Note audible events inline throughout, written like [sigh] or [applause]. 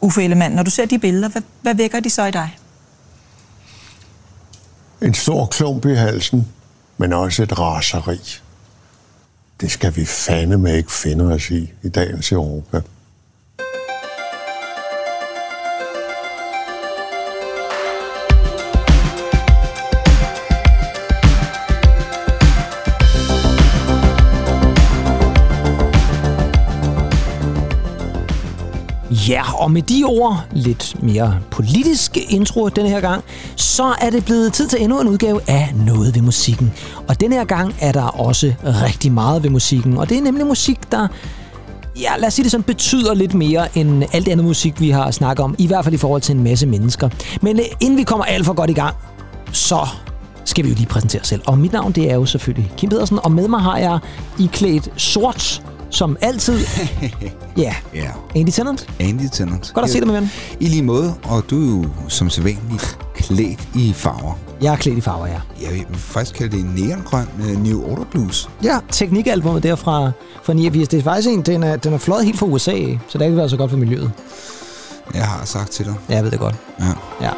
Uffe Ellemann, når du ser de billeder, hvad, hvad vækker de så i dig? En stor klump i halsen, men også et raseri. Det skal vi fandeme ikke finde os i i dagens Europa. Og med de ord, lidt mere politiske intro den her gang, så er det blevet tid til endnu en udgave af Noget ved musikken. Og den her gang er der også rigtig meget ved musikken, og det er nemlig musik, der ja, lad os sige det sådan, betyder lidt mere end alt andet musik, vi har snakket om, i hvert fald i forhold til en masse mennesker. Men øh, inden vi kommer alt for godt i gang, så skal vi jo lige præsentere os selv. Og mit navn, det er jo selvfølgelig Kim Pedersen, og med mig har jeg iklædt sort som altid. [laughs] Ja, Ja. Andy Tennant. Andy Tennant. Godt at se dig, min ven. I lige måde, og du er jo som sædvanligt klædt i farver. Jeg er klædt i farver, ja. Jeg vil faktisk kalde det neongrøn uh, New Order Blues. Ja, teknikalbummet der fra, fra 89, det er faktisk en, den er, den er fløjet helt fra USA, så det kan ikke være så godt for miljøet. Jeg har sagt til dig. Ja, jeg ved det godt. Ja. Ja.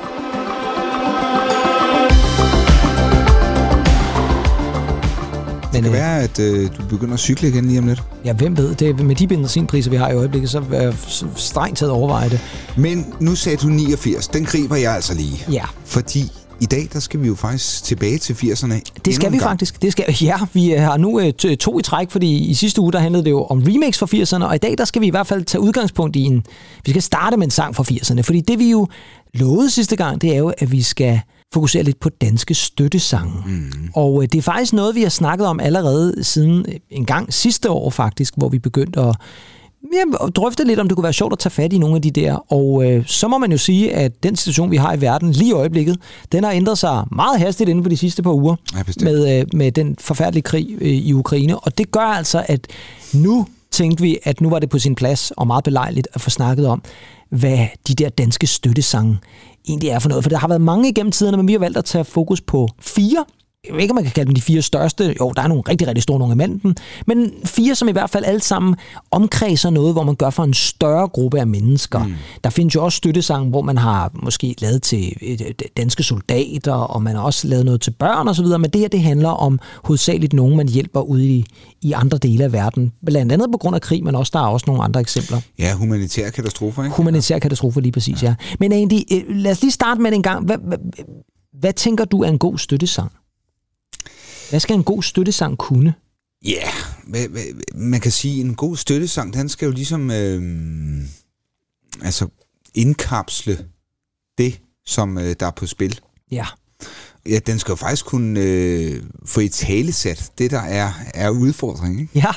Men Det kan øh, være, at øh, du begynder at cykle igen lige om lidt. ja, hvem ved, det, med de benzinpriser, vi har i øjeblikket, så er jeg s- strengt taget overveje det. Men nu sagde du 89. Den griber jeg altså lige. Ja, Fordi i dag, der skal vi jo faktisk tilbage til 80'erne. det skal vi faktisk. Det skal, ja, vi har nu øh, to i træk, fordi i sidste uge, der handlede det jo om remix fra 80'erne, og i dag, der skal vi i hvert fald tage udgangspunkt i en... Vi skal starte med en sang fra 80'erne, fordi det vi jo lovede sidste gang, det er jo, at vi skal fokusere lidt på danske støttesange. Mm. Og øh, det er faktisk noget, vi har snakket om allerede siden øh, en gang sidste år faktisk, hvor vi begyndte at ja, drøfte lidt, om det kunne være sjovt at tage fat i nogle af de der. Og øh, så må man jo sige, at den situation, vi har i verden lige i øjeblikket, den har ændret sig meget hastigt inden for de sidste par uger Ja, bestemt. med, øh, med den forfærdelige krig øh, i Ukraine. Og det gør altså, at nu tænkte vi, at nu var det på sin plads og meget belejligt at få snakket om, hvad de der danske støttesange egentlig er for noget. For der har været mange gennem tiderne, men vi har valgt at tage fokus på fire. Jeg ved ikke, om man kan kalde dem de fire største. Jo, der er nogle rigtig, rigtig store nogle imellem dem. Men fire, som i hvert fald alle sammen omkredser noget, hvor man gør for en større gruppe af mennesker. Mm. Der findes jo også støttesange, hvor man har måske lavet til øh, danske soldater, og man har også lavet noget til børn osv. Men det her, det handler om hovedsageligt nogen, man hjælper ude i, i andre dele af verden. Blandt andet på grund af krig, men også der er også nogle andre eksempler. Ja, humanitære katastrofer, ikke? Humanitære katastrofer lige præcis, ja. ja. Men Andy, øh, lad os lige starte med det en gang. Hvad, hvad, hvad tænker du er en god støttesang? Hvad skal en god støttesang kunne? Ja, yeah. man kan sige, en god støttesang, den skal jo ligesom øh, altså indkapsle det, som øh, der er på spil. Ja. Ja, den skal jo faktisk kunne øh, få i talesat det, der er, er udfordringen. Ikke? Ja.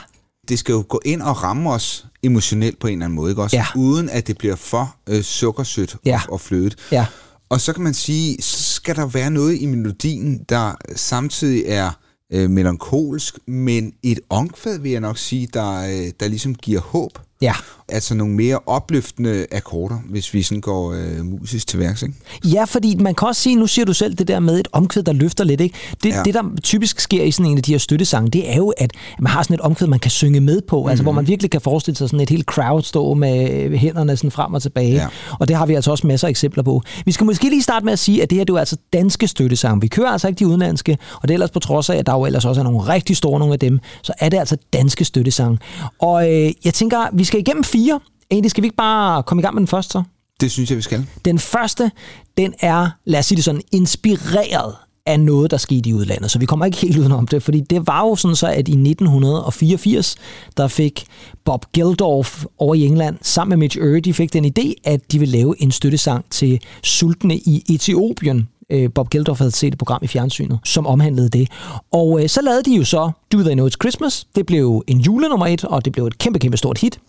Det skal jo gå ind og ramme os emotionelt på en eller anden måde, ikke også? Ja. Uden at det bliver for øh, sukkersødt Ja. og, og flødet. Ja. Og så kan man sige, så skal der være noget i melodien, der samtidig er øh, melankolsk, men et omkvæd, vil jeg nok sige, der, øh, der ligesom giver håb. Ja. Altså nogle mere opløftende akkorder, hvis vi sådan går øh, musisk til værks, ikke? Ja, fordi man kan også sige, nu siger du selv det der med et omkvæd, der løfter lidt. Ikke? Det, ja. Det, der typisk sker i sådan en af de her støttesange, det er jo, at man har sådan et omkvæd, man kan synge med på. Mm-hmm. Altså, hvor man virkelig kan forestille sig sådan et helt crowd stå med hænderne sådan frem og tilbage. Ja. Og det har vi altså også masser af eksempler på. Vi skal måske lige starte med at sige, at det her det er jo altså danske støttesange. Vi kører altså ikke de udenlandske, og det er ellers på trods af, at der jo ellers også er nogle rigtig store nogle af dem, så er det altså danske støttesange. Og øh, jeg tænker, vi skal igennem fire. Egentlig skal vi ikke bare komme i gang med den første så? Det synes jeg, vi skal. Den første, den er, lad os sige det sådan, inspireret af noget, der skete i udlandet. Så vi kommer ikke helt udenom det, fordi det var jo sådan så, at i 1984, der fik Bob Geldof over i England, sammen med Mitch Ure, de fik den idé, at de ville lave en støttesang til sultne i Etiopien. Øh, Bob Geldof havde set et program i fjernsynet, som omhandlede det. Og øh, så lavede de jo så Do They Know It's Christmas. Det blev en julenummer et, og det blev et kæmpe, kæmpe stort hit.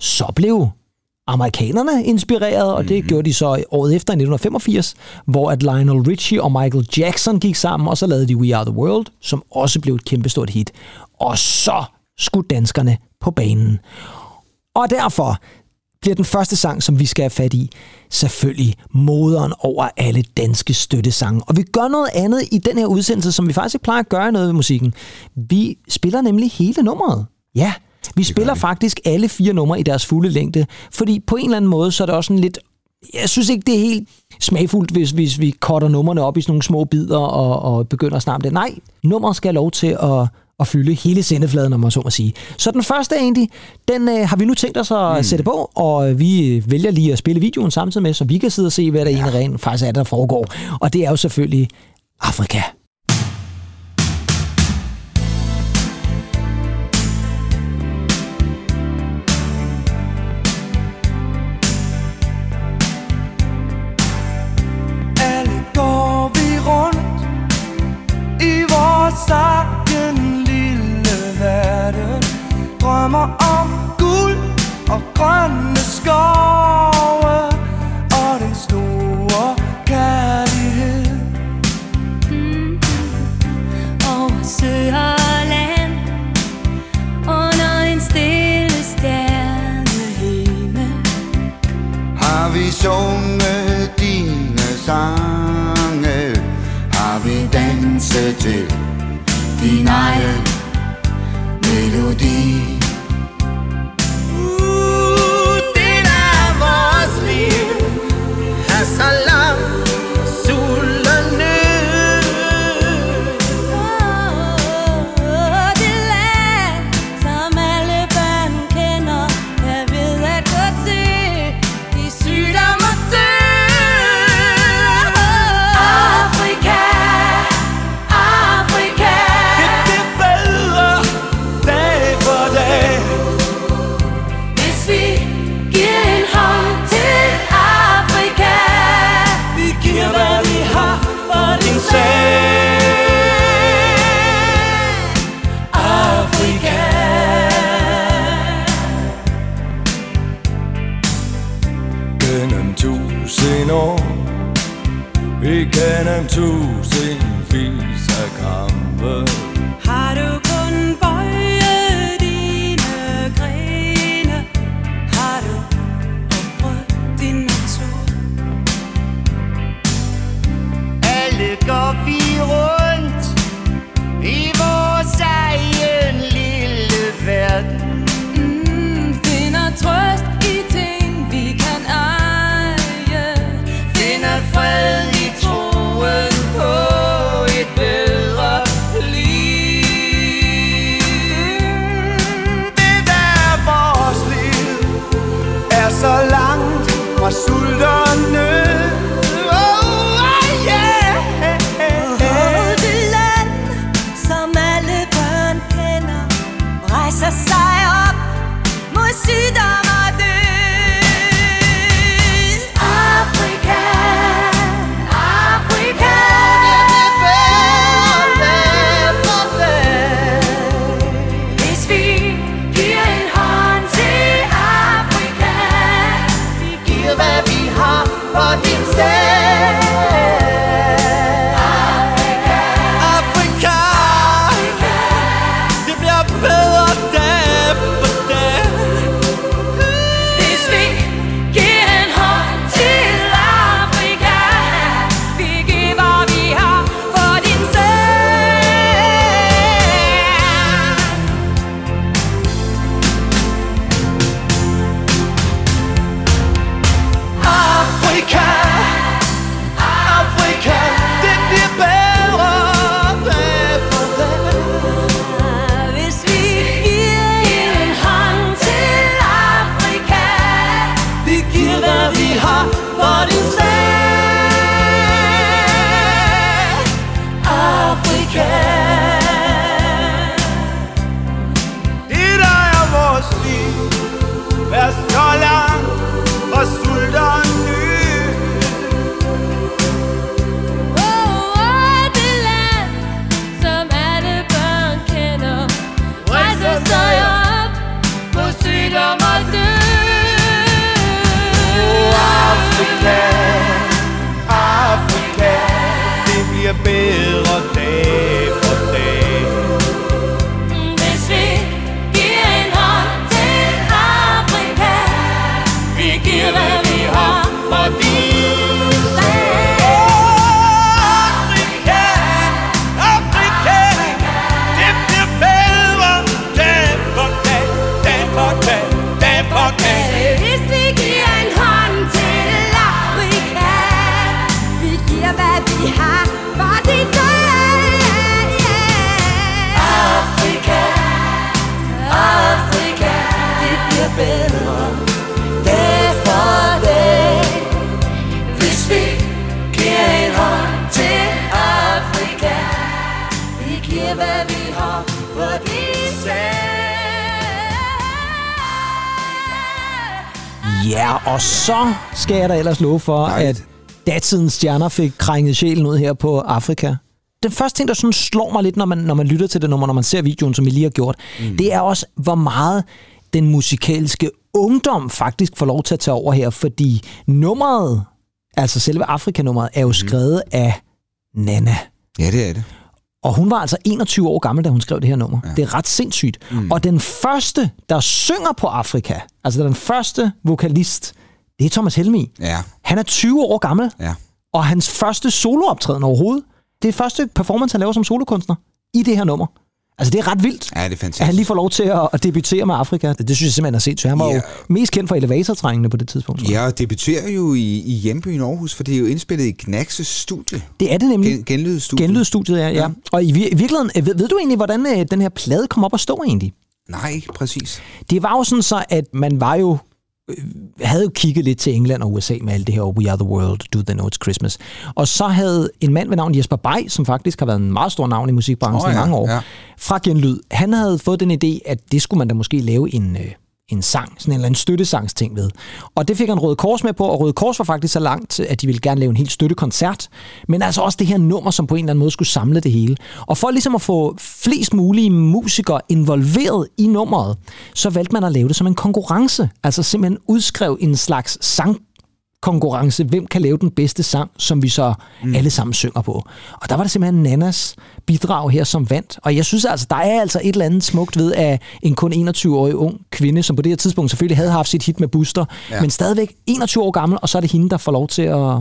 Så blev amerikanerne inspireret, og det mm-hmm. gjorde de så året efter i 1985, hvor at Lionel Richie og Michael Jackson gik sammen, og så lavede de We Are The World, som også blev et kæmpestort hit. Og så skulle danskerne på banen. Og derfor bliver den første sang, som vi skal have fat i, selvfølgelig moderen over alle danske støttesange. Og vi gør noget andet i den her udsendelse, som vi faktisk ikke plejer at gøre noget ved musikken. Vi spiller nemlig hele nummeret. Ja, Vi spiller faktisk alle fire numre i deres fulde længde, fordi på en eller anden måde, så er det også en lidt jeg synes ikke, det er helt smagfuldt, hvis, hvis vi cutter numrene op i sådan nogle små bidder og, og begynder at snakke det. Nej, nummeret skal have lov til at, at fylde hele sendefladen, om man så må sige. Så den første egentlig, den øh, har vi nu tænkt os at mm. sætte på, og vi vælger lige at spille videoen samtidig med, så vi kan sidde og se, hvad der ja. ene rent faktisk er, der foregår. Og det er jo selvfølgelig Afrika. Drømmer om guld og grønne skove Og den store kærlighed. Mm-hmm. Over sø og land Under en stille stjernehimmel. Har vi sunget dine sange? Har vi danset til din egen melodi og så skal jeg da ellers love for, Nej. at datidens stjerner fik krænget sjælen ud her på Afrika. Den første ting, der sådan slår mig lidt, når man, når man lytter til det nummer, når man ser videoen, som vi lige har gjort, mm. det er også, hvor meget den musikalske ungdom faktisk får lov til at tage over her, fordi nummeret, altså selve Afrika-nummeret, er jo skrevet af Nana. Ja, det er det. Og hun var altså 21 år gammel, da hun skrev det her nummer. Ja. Det er ret sindssygt. Mm. Og den første, der synger på Afrika, altså den første vokalist, det er Thomas Helmi. Ja, Han er 20 år gammel, ja. og hans første solooptræden overhovedet, det er første performance, han laver som solokunstner i det her nummer. Altså, det er ret vildt, Ja, det er at han fantastisk. lige får lov til at, at debutere med Afrika. Det synes jeg simpelthen er sindssygt. Han var Ja. jo mest kendt for elevatortrængene på det tidspunkt. Ja, og debuterer jo i, i hjembyen Aarhus, for det er jo indspillet i Knaxes studie. Det er det nemlig. Gen, genlydstudiet. Genlydstudiet, ja, ja. Ja. Og i, i virkeligheden, ved, ved du egentlig, hvordan øh, den her plade kom op at stå egentlig? Nej, præcis. Det var jo sådan så, at man var jo øh, havde jo kigget lidt til England og USA med alt det her We Are The World, Do They Know It's Christmas. Og så havde en mand ved navn Jesper Bay, som faktisk har været en meget stor navn i musikbranchen i ja, mange år, ja. fra Genlyd, han havde fået den idé, at det skulle man da måske lave en, øh, en sang, sådan en eller anden støttesangsting ved. Og det fik han Røde Kors med på, og Røde Kors var faktisk så langt, at de ville gerne lave en helt støttekoncert, men altså også det her nummer, som på en eller anden måde skulle samle det hele. Og for ligesom at få flest mulige musikere involveret i nummeret, så valgte man at lave det som en konkurrence. Altså simpelthen udskrev en slags sang konkurrence, hvem kan lave den bedste sang, som vi så mm. alle sammen synger på. Og der var det simpelthen Nannas bidrag her, som vandt. Og jeg synes altså, der er altså et eller andet smukt ved, at en kun 21-årig ung kvinde, som på det her tidspunkt selvfølgelig havde haft sit hit med Buster, ja. men stadigvæk 21 år gammel, og så er det hende, der får lov til at,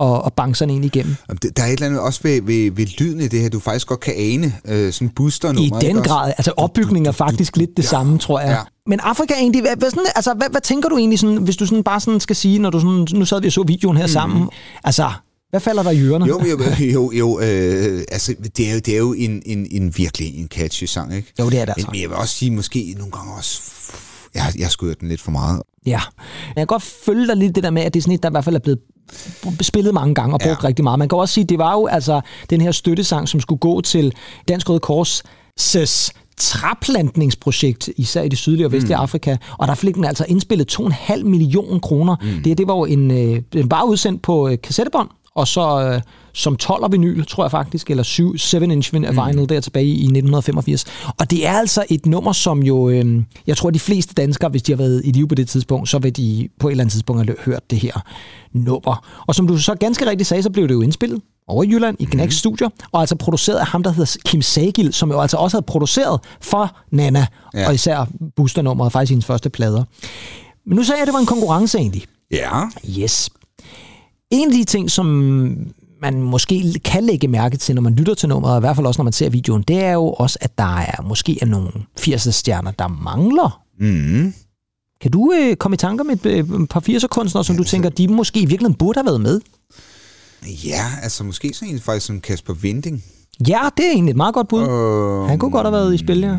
at, at banke sådan en igennem. Der er et eller andet også ved, ved, ved lyden i det her, du faktisk godt kan ane øh, sådan booster I den grad. Altså opbygningen er faktisk lidt det samme, tror jeg. Ja. Men Afrika egentlig, hvad, hvad, sådan, altså, hvad, hvad tænker du egentlig, sådan, hvis du sådan bare sådan skal sige, når du sådan, nu sad vi og så videoen her sammen, altså, hvad falder der i ørerne? Jo, jo, jo, jo øh, altså, det er jo, det er jo en, en, en virkelig en catchy sang, ikke? Jo, det er det altså. Men jeg vil også sige, måske nogle gange også, jeg, jeg har hørt den lidt for meget. Ja. Jeg kan godt følge dig lidt det der med, at det er sådan et, der i hvert fald er blevet spillet mange gange og brugt ja. Rigtig meget. Man kan også sige, det var jo altså den her støttesang, som skulle gå til Dansk Røde Kors træplantningsprojekt, især i det sydlige og vestlige mm. Afrika, og der fik den altså indspillet 2,5 millioner kroner. Mm. Det, det var jo en, øh, den var udsendt på øh, kassettebånd, og så øh, som 12 vinyl, tror jeg faktisk, eller 7, 7-inch vinyl der tilbage i 1985. Og det er altså et nummer, som jo, øh, jeg tror, de fleste danskere, hvis de har været i live på det tidspunkt, så vil de på et eller andet tidspunkt have hørt det her nummer. Og som du så ganske rigtigt sagde, så blev det jo indspillet over i Jylland, i Knacks mm. studier, og altså produceret af ham, der hedder Kim Sagil, som jo altså også havde produceret for Nana, ja. Og især boosternummeret, faktisk hendes første plader. Men nu sagde jeg, at det var en konkurrence egentlig. Ja. Yes. En af de ting, som man måske kan lægge mærke til, når man lytter til nummeret, og i hvert fald også, når man ser videoen, det er jo også, at der er måske er nogle 80'er-stjerner, der mangler. Mm. Kan du øh, komme i tanker med et, øh, par 80'er-kunstnere, som du tænker, de måske i virkeligheden burde have været med? Ja, altså måske sådan en faktisk som Kasper Vinding. Ja, det er egentlig et meget godt bud. Øh, Han kunne godt have været i spil, ja.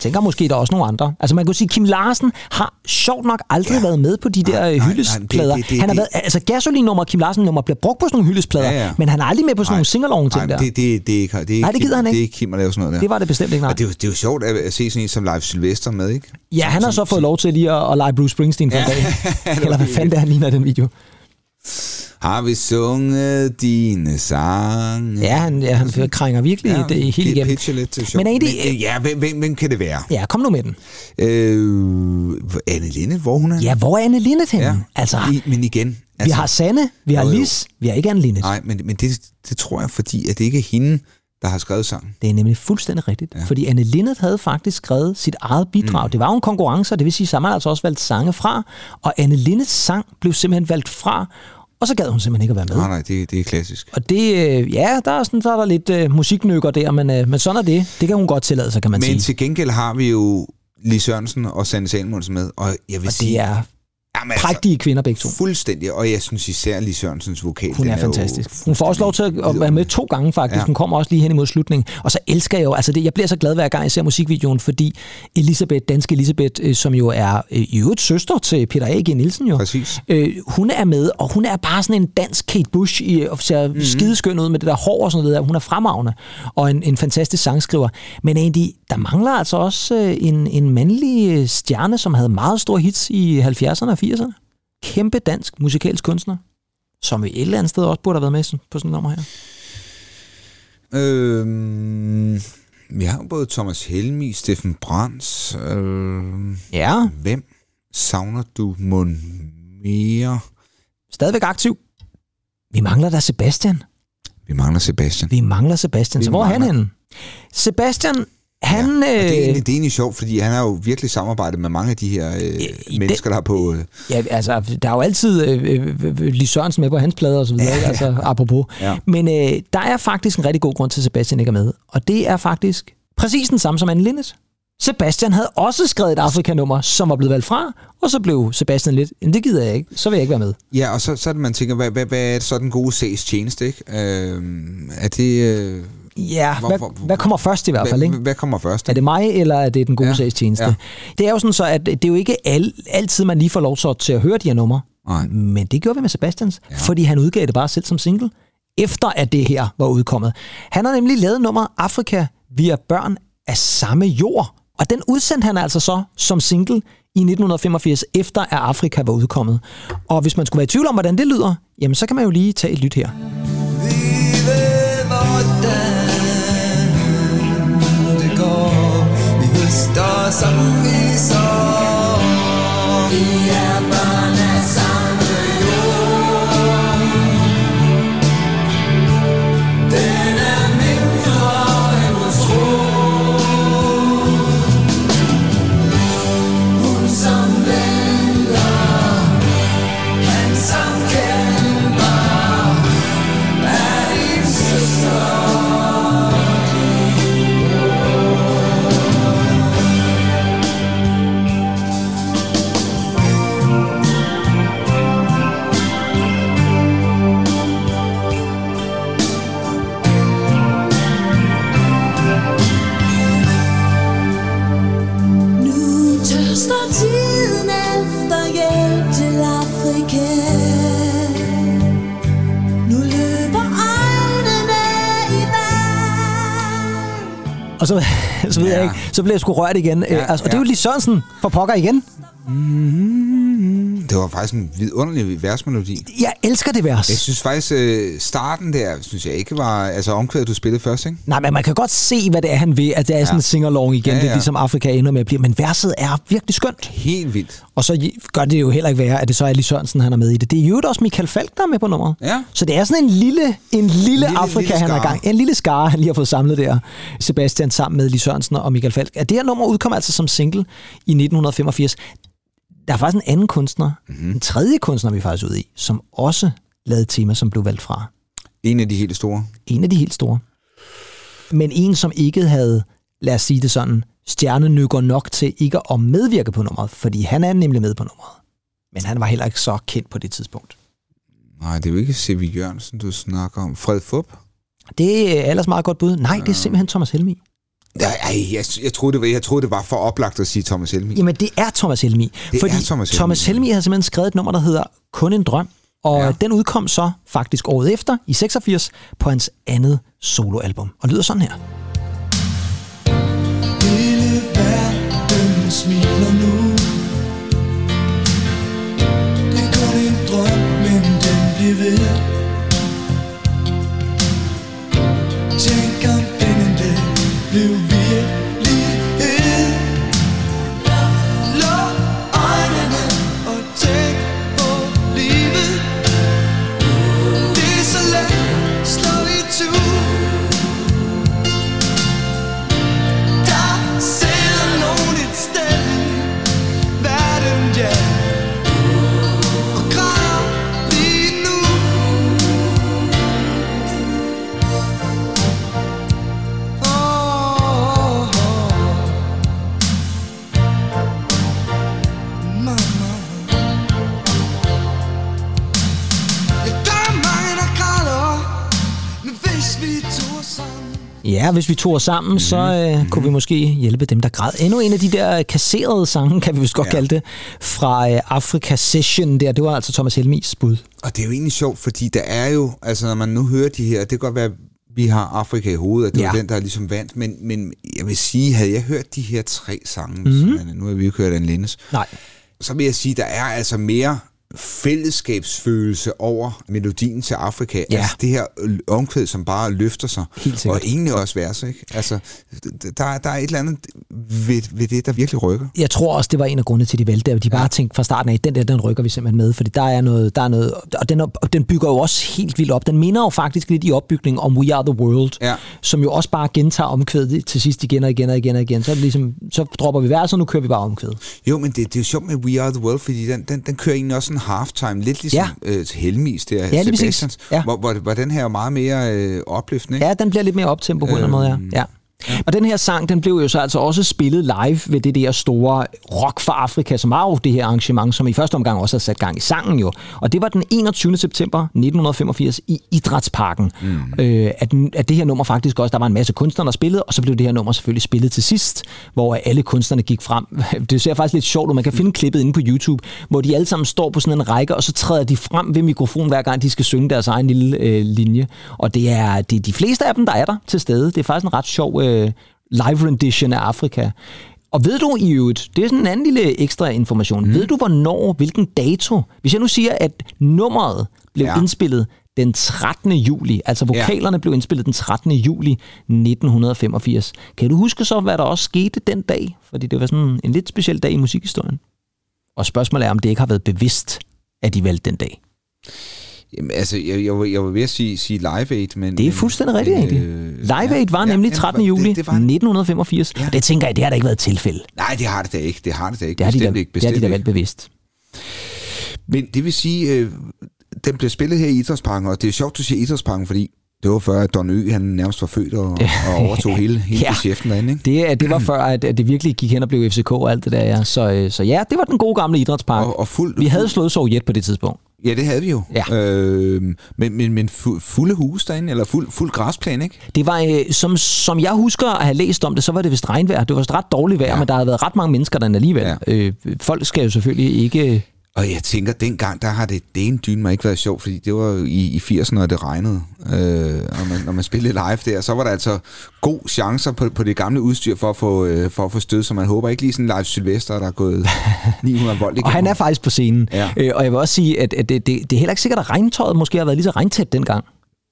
Tænker måske, der er også nogle andre. Altså man kunne sige, Kim Larsen har sjovt nok aldrig ja. været med på de der Nej, nej, nej, hyldesplader. det- det- det- han har det- været, altså gasolin-nummer og Kim Larsen-nummer bliver brugt på sådan nogle hyldesplader, Ja, ja. men han er aldrig med på sådan nogle singalong ting Nej, der. det, det, det, ikke, det, ikke Nej, det gider han ikke. Det er ikke Kim at lave sådan noget der. Det var det bestemt ikke, nej. Og det er, jo, det er jo sjovt at, at se sådan en som Leif Sylvester med, ikke? Ja, han har så fået lov til lige at, at lege Bruce Springsteen for en dag. [laughs] Eller hvad fanden det er, han ligner den video. Har vi sunget dine sange? Ja, han, ja, han krænger virkelig ja, det helt det igennem. pitcher lidt til sjov. Men egentlig- Men, øh, ja, hvem, hvem, hvem kan det være? Ja, kom nu med den. Øh, Anne Linde, hvor hun er? Ja, hvor er Anne Linnet henne? ja. Altså, I, men igen... vi Altså, har Sanne, vi har. Lis, vi har ikke Anne Linnet. Nej, men, men det, det tror jeg, fordi at det ikke er hende, der har skrevet sangen. Det er nemlig fuldstændig rigtigt. Ja. Fordi Anne Linnet havde faktisk skrevet sit eget bidrag. Mm. Det var jo en konkurrence, og det vil sige, at man altså også valgt sange fra. Og Anne Linnets sang blev simpelthen valgt fra, og så gad hun simpelthen ikke at være med. Nej, nej, det, det er klassisk. Og det, øh, ja, der er, sådan, der er der lidt øh, musiknykker der, men, øh, men sådan er det. Det kan hun godt tillade sig, kan man Men sige. til gengæld har vi jo Lis Sørensen og Sanne Salmonsen med, og jeg vil Og sige... det er jamen, altså, prægtige kvinder begge to. Fuldstændig, og jeg synes især Lis Sørensens vokal, Hun er jo fantastisk. Hun får også lov til at- at være med to gange faktisk. Ja. Hun kommer også lige hen imod slutningen. Og så elsker jeg jo, altså det, jeg bliver så glad hver gang jeg ser musikvideoen, fordi Elisabeth, danske Elisabeth, øh, som jo er øh, i øvrigt søster til Peter A.G. Nielsen jo. Præcis. Øh, hun er med, og hun er bare sådan en dansk Kate Bush, i, og ser mm-hmm. skideskøn ud med det der hår og sådan noget der. Hun er fremragende, og en, en fantastisk sangskriver. Men egentlig, der mangler altså også øh, en, en mandlig stjerne, som havde meget store hits i 70'erne og 80'erne. Kæmpe dansk musikalsk kunstner, som vi et eller andet sted også burde have været med på sådan et nummer her. Øhm, vi har jo både Thomas Helmi, Steffen Brands. Øh, Ja, hvem savner du mon mere? stadigvæk aktiv. Vi mangler da Sebastian. Vi mangler Sebastian. Vi mangler Sebastian. Vi Så hvor er han mangler- henne? Sebastian, han... Ja, og det, er øh, egentlig, det er egentlig sjovt, fordi han har jo virkelig samarbejdet med mange af de her øh, i mennesker, der er på... Øh, Ja, altså, der er jo altid øh, øh, øh, Lis Sørensen med på hans plader og så videre, ikke? altså, apropos. Ja. Men øh, der er faktisk en rigtig god grund til, at Sebastian ikke er med. Og det er faktisk præcis den samme som Anne Linnet. Sebastian havde også skrevet et Afrika-nummer, som var blevet valgt fra, og så blev Sebastian lidt, "Men det gider jeg ikke, så vil jeg ikke være med. ja, og så, så er det, man tænker, hvad, hvad, hvad er så den gode sags tjeneste, ikke? Øh, er det... Øh, Ja, Hvor- hvad, hvor- hvad kommer først i hvert fald, ikke? hvad, hvad kommer først? Er det mig, eller er det den gode Ja, ja, sagstjeneste? ja. Det er jo sådan så, at det er jo ikke al, altid, man lige får lov så til at høre de her numre. Nej. Men det gjorde vi med Sebastians, Ja. fordi han udgav det bare selv som single, efter at det her var udkommet. Han har nemlig lavet nummer Afrika, vi er børn af samme jord. Og den udsendte han altså så som single i 1985, efter at Afrika var udkommet. Og hvis man skulle være i tvivl om, hvordan det lyder, jamen så kan man jo lige tage et lyt her. det Vi høster som vi så blev jeg sgu rørt igen. Ja, altså, og det er jo ja. lige Sørensen for pokker igen. Det var faktisk en vidunderlig versmelodi. Jeg elsker det vers. Jeg synes faktisk, øh, starten der, synes jeg ikke var... Altså omkvædet, du spillede først, ikke? Nej, men man kan godt se, hvad det er, han vil. At det er sådan en sing-along igen. Ja, Ja, ja. Det ja. er ligesom Afrika ender med at blive. Men verset er virkelig skønt. Helt vildt. Og så gør det jo heller ikke være, at det så er Lis Sørensen, han er med i det. Det er jo også Michael Falk, der er med på nummeret. Ja. Så det er sådan en lille, en lille, lille- Afrika, lille han er gang. En lille skare, han lige har fået samlet der. Sebastian sammen med Lis Sørensen og Michael Falk. At det her nummer udkom altså som single i 1985. Der er faktisk en anden kunstner, mm-hmm. en tredje kunstner, vi er faktisk ude i, som også lavede et tema, som blev valgt fra. En af de helt store. En af de helt store. Men en, som ikke havde, lad os sige det sådan, stjernenykker nok til ikke at medvirke på nummeret, fordi han er nemlig med på nummeret. Men han var heller ikke så kendt på det tidspunkt. Nej, det er jo ikke C.V. Jørgensen, du snakker om. Fred Fup? Det er ellers meget godt bud. Nej, det er simpelthen Thomas Helmi. Ej, jeg, jeg, troede, det var, jeg troede, det var for oplagt at sige Thomas Helmi. Jamen, det er Thomas Helmi. Det fordi er Thomas Helmig. Thomas Helmi har simpelthen skrevet et nummer, der hedder Kun en drøm. Og ja. den udkom så faktisk året efter, i 86, på hans andet soloalbum. Og lyder sådan her. Hele verden smiler nu Det er kun en drøm, men den bliver ved Ja, hvis vi tog os sammen, mm-hmm. så øh, Mhm. kunne vi måske hjælpe dem, der græd. Endnu en af de der kasserede sange, kan vi vist godt Ja. kalde det, fra øh, Afrika Session der. Det var altså Thomas Helmis bud. Og det er jo egentlig sjovt, fordi der er jo, altså når man nu hører de her, det kan godt være, vi har Afrika i hovedet, at det ja. Var den, der ligesom vandt, men, men jeg vil sige, havde jeg hørt de her tre sange, Mhm. mm. nu har vi jo ikke hørt Anne Lindes, Nej. så vil jeg sige, der er altså mere fællesskabsfølelse over melodien til Afrika. Ja. Altså det her omkvæd, som bare løfter sig. Helt sikkert. Og egentlig også vers, ikke? Altså, der, der er et eller andet ved, ved det, der virkelig rykker. jeg tror også, det var en af grundene til, de valgte det. De bare ja. tænkte fra starten af, den der, den rykker vi simpelthen med, fordi der er noget, der er noget og den, og den bygger jo også helt vildt op. Den minder jo faktisk lidt i opbygningen om We Are The World, Ja. som jo også bare gentager omkvædet til sidst igen og igen og igen og igen. Så, ligesom, så dropper vi verset, og nu kører vi bare omkvædet. Jo, men det, det er jo sjovt med We Are The World, fordi den, den, den kører egentlig også en halftime, lidt ligesom Ja. øh, Helmis, der Ja. Sebastians, Ja. hvor, hvor, hvor den her er meget mere øh, opløftende. Ikke? Ja, den bliver lidt mere optempo på en eller anden måde, ja. ja. Og den her sang, den blev jo så altså også spillet live ved det der store Rock for Afrika, som var jo det her arrangement, som i første omgang også havde sat gang i sangen jo. Og det var den 21. september 1985 i Idrætsparken, mm. øh, at, at det her nummer faktisk også, der var en masse kunstnere, der spillede, og så blev det her nummer selvfølgelig spillet til sidst, hvor alle kunstnerne gik frem. [laughs] Det ser faktisk lidt sjovt ud, man kan finde klippet inde på YouTube, hvor de alle sammen står på sådan en række, og så træder de frem ved mikrofonen, hver gang de skal synge deres egen lille øh, linje. Og det er, det er de fleste af dem, der er der til stede. Det er faktisk en ret sjov øh, live rendition af Afrika. Og ved du i øvrigt, det er sådan en anden lille ekstra information, mm. ved du hvornår, hvilken dato, hvis jeg nu siger, at nummeret blev. Ja. indspillet den 13. juli, altså vokalerne ja. blev indspillet den 13. juli 1985. Kan du huske så, hvad der også skete den dag? Fordi det var sådan en lidt speciel dag i musikhistorien. Og spørgsmålet er, om det ikke har været bevidst, at de valgte den dag. Jamen, altså, jeg, jeg, var, jeg var ved at sige, sige Live Aid, men... Det er fuldstændig rigtigt, egentlig. Live Aid var ja, nemlig ja, 13. det- juli det var- 1985, Ja. og det tænker jeg, det har da ikke været tilfælde. Nej, det har det da ikke. Det har det da ikke. Det har de da, ikke. det har de da valgt bevidst. Men det vil sige, øh, den blev spillet her i Idrætsparken, og det er sjovt, du siger Idrætsparken, fordi det var før, at Don Ø, han nærmest var født og, og overtog hele, [laughs] hele Ja. ja. geschæften derinde, ikke? Det, det var før, at, at det virkelig gik hen og blev FCK og alt det der, ja. Så, øh, så ja, det var den gode gamle idrætspark. Og, og fuld, Vi havde slået Sovjet på det tidspunkt. Ja, det havde vi jo. Ja. Øh, men men, men fu- fulde hus derinde, eller fuld, fuld græsplæne, ikke? Det var, øh, som, som jeg husker at have læst om det, så var det vist regnvejr. Det var vist ret dårligt vejr, ja. Men der havde været ret mange mennesker derinde alligevel. Ja. Øh, folk skal jo selvfølgelig ikke... Og jeg tænker, dengang, der har det den dyne ikke været sjovt, fordi det var jo i, i 80'erne, når det regnede. Øh, og man, når man spillede live der, så var der altså god chancer på, på det gamle udstyr for at få, øh, for at få stød, så man håber ikke lige sådan en live Sylvester, der er gået [laughs] 900 volt igennem. Og han er faktisk på scenen. Ja. Øh, og jeg vil også sige, at, at det, det, det er heller ikke sikkert, at regntøjet måske har været lige så regntæt dengang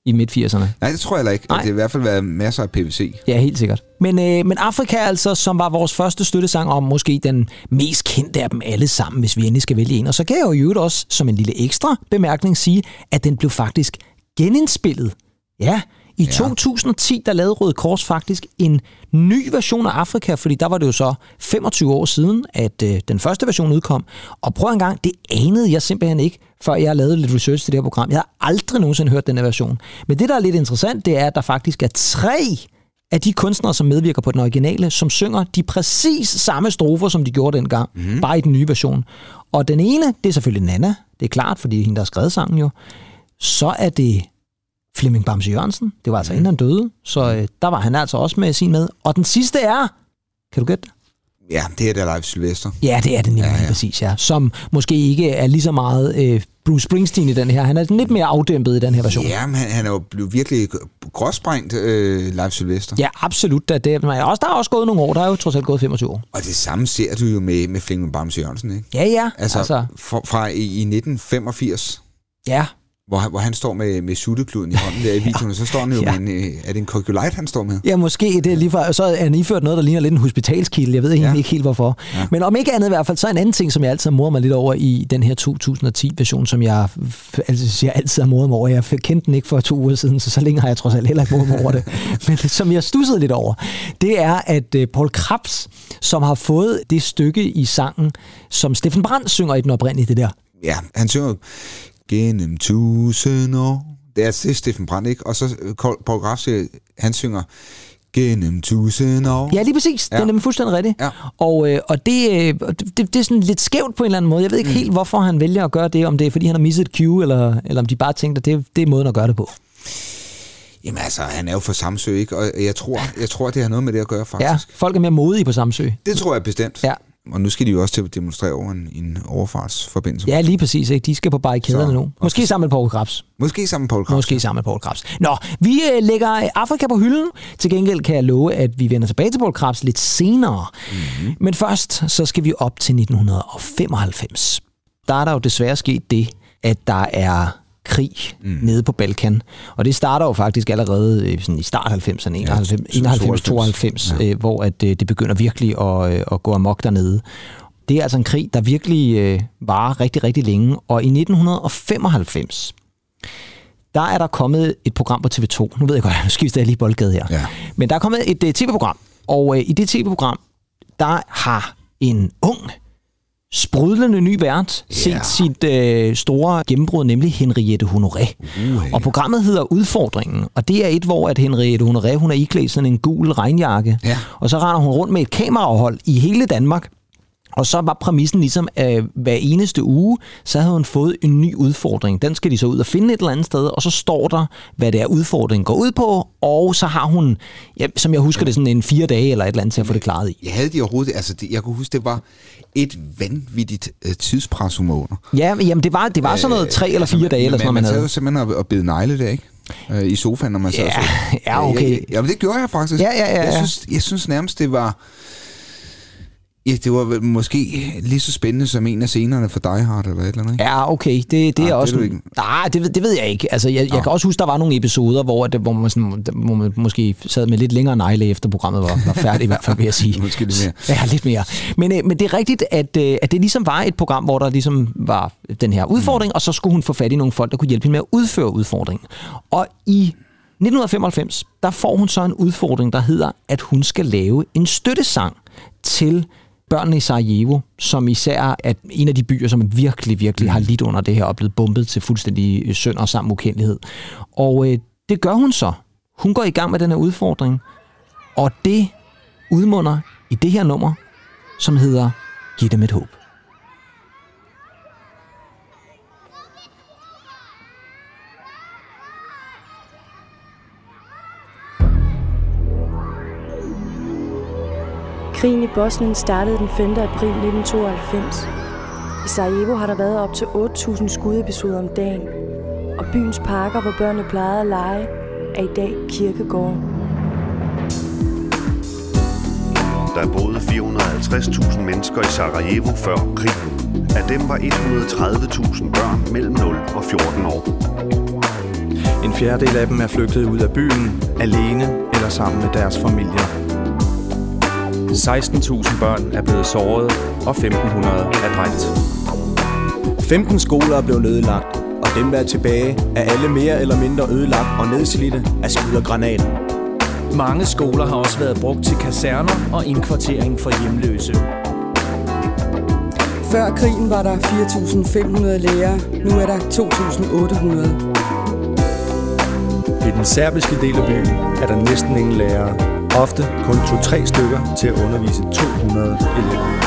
i midt-80'erne. Nej, det tror jeg heller ikke. Nej. Det har i hvert fald været masser af PVC. Ja, helt sikkert. Men, øh, men Afrika altså, som var vores første støttesang om måske den mest kendte af dem alle sammen, hvis vi endelig skal vælge en. Og så kan jeg jo i øvrigt også som en lille ekstra bemærkning sige, at den blev faktisk genindspillet. Ja, i ja. 2010, der lavede Røde Kors faktisk en ny version af Afrika, fordi der var det jo så 25 år siden, at øh, den første version udkom. Og prøv en gang, det anede jeg simpelthen ikke, før jeg lavede lidt research til det her program. Jeg har aldrig nogensinde hørt den her version. Men det, der er lidt interessant, det er, at der faktisk er tre af de kunstnere, som medvirker på den originale, som synger de præcis samme strofer, som de gjorde dengang, mm. bare i den nye version. Og den ene, det er selvfølgelig Nana, det er klart, fordi det er hende, der har skrevet sangen jo. Så er det Flemming Bamse Jørgensen, det var altså mm. inden han døde, så øh, der var han altså også med sin med. Og den sidste er, kan du gætte det? Ja, det er da live Sylvester. Ja, det er det nemlig ja, ja. præcis, ja. Som måske ikke er lige så meget øh, Bruce Springsteen i den her. Han er lidt mere afdæmpet i den her version. Ja, men han, han er jo blevet virkelig gråsprængt øh, live Sylvester. Ja, absolut. Da, det, er, også, der er også gået nogle år. Der er jo trods alt gået 25 år. Og det samme ser du jo med, med Flemming Bamse Jørgensen, ikke? Ja, ja. Altså, altså altså fra, fra i, i 1985, ja, hvor han, hvor han står med, med suttekluden i hånden der i [laughs] videoen, og så står han jo Ja. med en, øh, er det en Coculite, han står med? Ja, måske det er lige fra, så er han iført noget, der ligner lidt en hospitalskilde. Jeg ved egentlig Ja. ikke helt, hvorfor. Ja. Men om ikke andet i hvert fald, så en anden ting, som jeg altid har mig lidt over i den her 2010-version, som jeg altså, siger, altid har moret mig over. Jeg kendte den ikke for to uger siden, så så længe har jeg trods alt heller ikke moret mig over det. [laughs] Men som jeg stussede lidt over, det er, at uh, Paul Krabs, som har fået det stykke i sangen, som Steffen Brandt synger i den oprindelige, det der. Ja, han synger gennem tusind år. Det er, er Steffen Brandt, ikke? Og så øh, Paul Graf han synger, gennem tusind år. Ja, lige præcis. Ja. Det er Ja. nemlig fuldstændig rigtigt. Ja. Og, øh, og det, øh, det, det er sådan lidt skævt på en eller anden måde. Jeg ved ikke mm. helt, hvorfor han vælger at gøre det. Om det er, fordi han har misset et cue, eller, eller om de bare tænkte, at det, det er måden at gøre det på. Jamen altså, han er jo fra Samsø, ikke? Og jeg tror, jeg tror, det har noget med det at gøre, Ja, faktisk. folk er mere modige på Samsø. Det tror jeg bestemt. Ja. Og nu skal de jo også til at demonstrere over en, en overfartsforbindelse. Ja, lige præcis. Ikke? De skal på barrikaderne nu. Måske sammen med Paul Krabs. Måske sammen med Paul Krabs. Måske sammen med Paul Krabs. Nå, vi øh, lægger Afrika på hylden. Til gengæld kan jeg love, at vi vender tilbage til Paul Krabs lidt senere. Mm-hmm. Men først, så skal vi op til 1995. der er der jo desværre sket det, at der er krig mm. nede på Balkan. Og det starter jo faktisk allerede øh, sådan i start 90'erne, 91, 91 92, Ja. øh, hvor at, øh, det begynder virkelig at, øh, at gå amok dernede. Det er altså en krig, der virkelig øh, varer rigtig, rigtig længe. Og i 1995, der er der kommet et program på TV2. Nu ved jeg godt, [laughs] nu skifter jeg lige boldgade her. Ja. Men der er kommet et uh, tv-program, og uh, i det tv-program, der har en ung, sprudlende ny vært. Set sit uh, store gennembrud, nemlig Henriette Honoré. Uh, Og programmet hedder Udfordringen, og det er et, hvor at Henriette Honoré, hun er iklædt sådan en gul regnjakke, Ja. og så render hun rundt med et kamerahold i hele Danmark, og så var præmissen ligesom, at hver eneste uge, så havde hun fået en ny udfordring. Den skal de så ud og finde et eller andet sted, og så står der, hvad det er, udfordringen går ud på, og så har hun, ja, som jeg husker det, sådan en fire dage eller et eller andet til at få det klaret i. Jeg havde de overhovedet... Altså, det, jeg kunne huske, det var et vanvittigt øh, tidspres, hun under. Ja, men jamen det var, det var sådan noget tre eller fire dage, eller sådan noget, man Man sad havde. jo simpelthen og, bed negle der, ikke? Øh, I sofaen, når man sad og så. [laughs] ja, okay. Ja, ja, det gjorde jeg faktisk. Ja, ja, ja, Jeg synes, jeg synes nærmest, det var... Ja, det var måske lige så spændende som en af scenerne for Die Hard eller et eller andet, ikke? Ja, okay, det, det Ah, er det også... ikke. Nej, det, ved- det ved jeg ikke. Altså, jeg, jeg kan også huske, der var nogle episoder, hvor, det, hvor, man, sådan, hvor man måske sad med lidt længere negle, efter programmet var, var færdigt, i hvert fald vil jeg sige. [laughs] Måske lidt mere. Ja, lidt mere. Men, øh, men det er rigtigt, at, øh, at det ligesom var et program, hvor der ligesom var den her udfordring, mm. og så skulle hun få fat i nogle folk, der kunne hjælpe hende med at udføre udfordringen. Og i 1995, der får hun så en udfordring, der hedder, at hun skal lave en støttesang til børnene i Sarajevo, som især er en af de byer, som virkelig, virkelig har lidt under det her og blevet bombet til fuldstændig øh, sønder og sammen ukendelighed. Og øh, det gør hun så. Hun går i gang med den her udfordring, og det udmunder i det her nummer, som hedder Giv dem et håb. Krigen i Bosnien startede den 5. april 1992. I Sarajevo har der været op til 8.000 skudepisoder om dagen, og byens parker, hvor børnene plejede at lege, er i dag kirkegårde. Der boede 450.000 mennesker i Sarajevo før krigen. Af dem var 130.000 børn mellem 0 og 14 år. En fjerdedel af dem er flygtet ud af byen, alene eller sammen med deres familier. 16.000 børn er blevet såret, og 1.500 er dræbt. 15 skoler er blevet nedlagt, og dem, der er tilbage, er alle mere eller mindre ødelagt og nedslidte af skud og granater. Mange skoler har også været brugt til kaserner og indkvartering for hjemløse. Før krigen var der 4.500 lærere, nu er der 2.800. I den serbiske del af byen er der næsten ingen lærere ofte kun 2-3 stykker til at undervise 200 elever.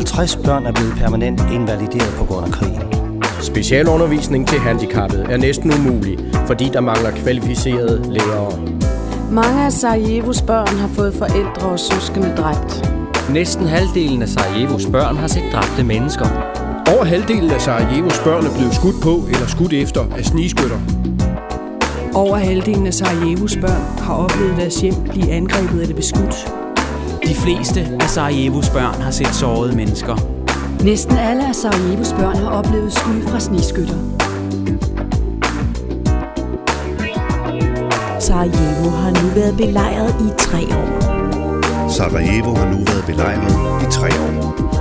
I. 350 børn er blevet permanent invalideret på grund af krigen. Specialundervisning til handicappede er næsten umulig, fordi der mangler kvalificerede lærere. Mange af Sarajevos børn har fået forældre og søskende dræbt. Næsten halvdelen af Sarajevos børn har set dræbte mennesker. Over halvdelen af Sarajevos børn er blevet skudt på eller skudt efter af snigskytter. Over halvdelen af Sarajevos børn har oplevet deres hjem blive angrebet eller beskudt. De fleste af Sarajevos børn har set sårede mennesker. Næsten alle af Sarajevos børn har oplevet skud fra snigskytter. Sarajevo har nu været belejret i tre år. Sarajevo har nu været belejret i tre år.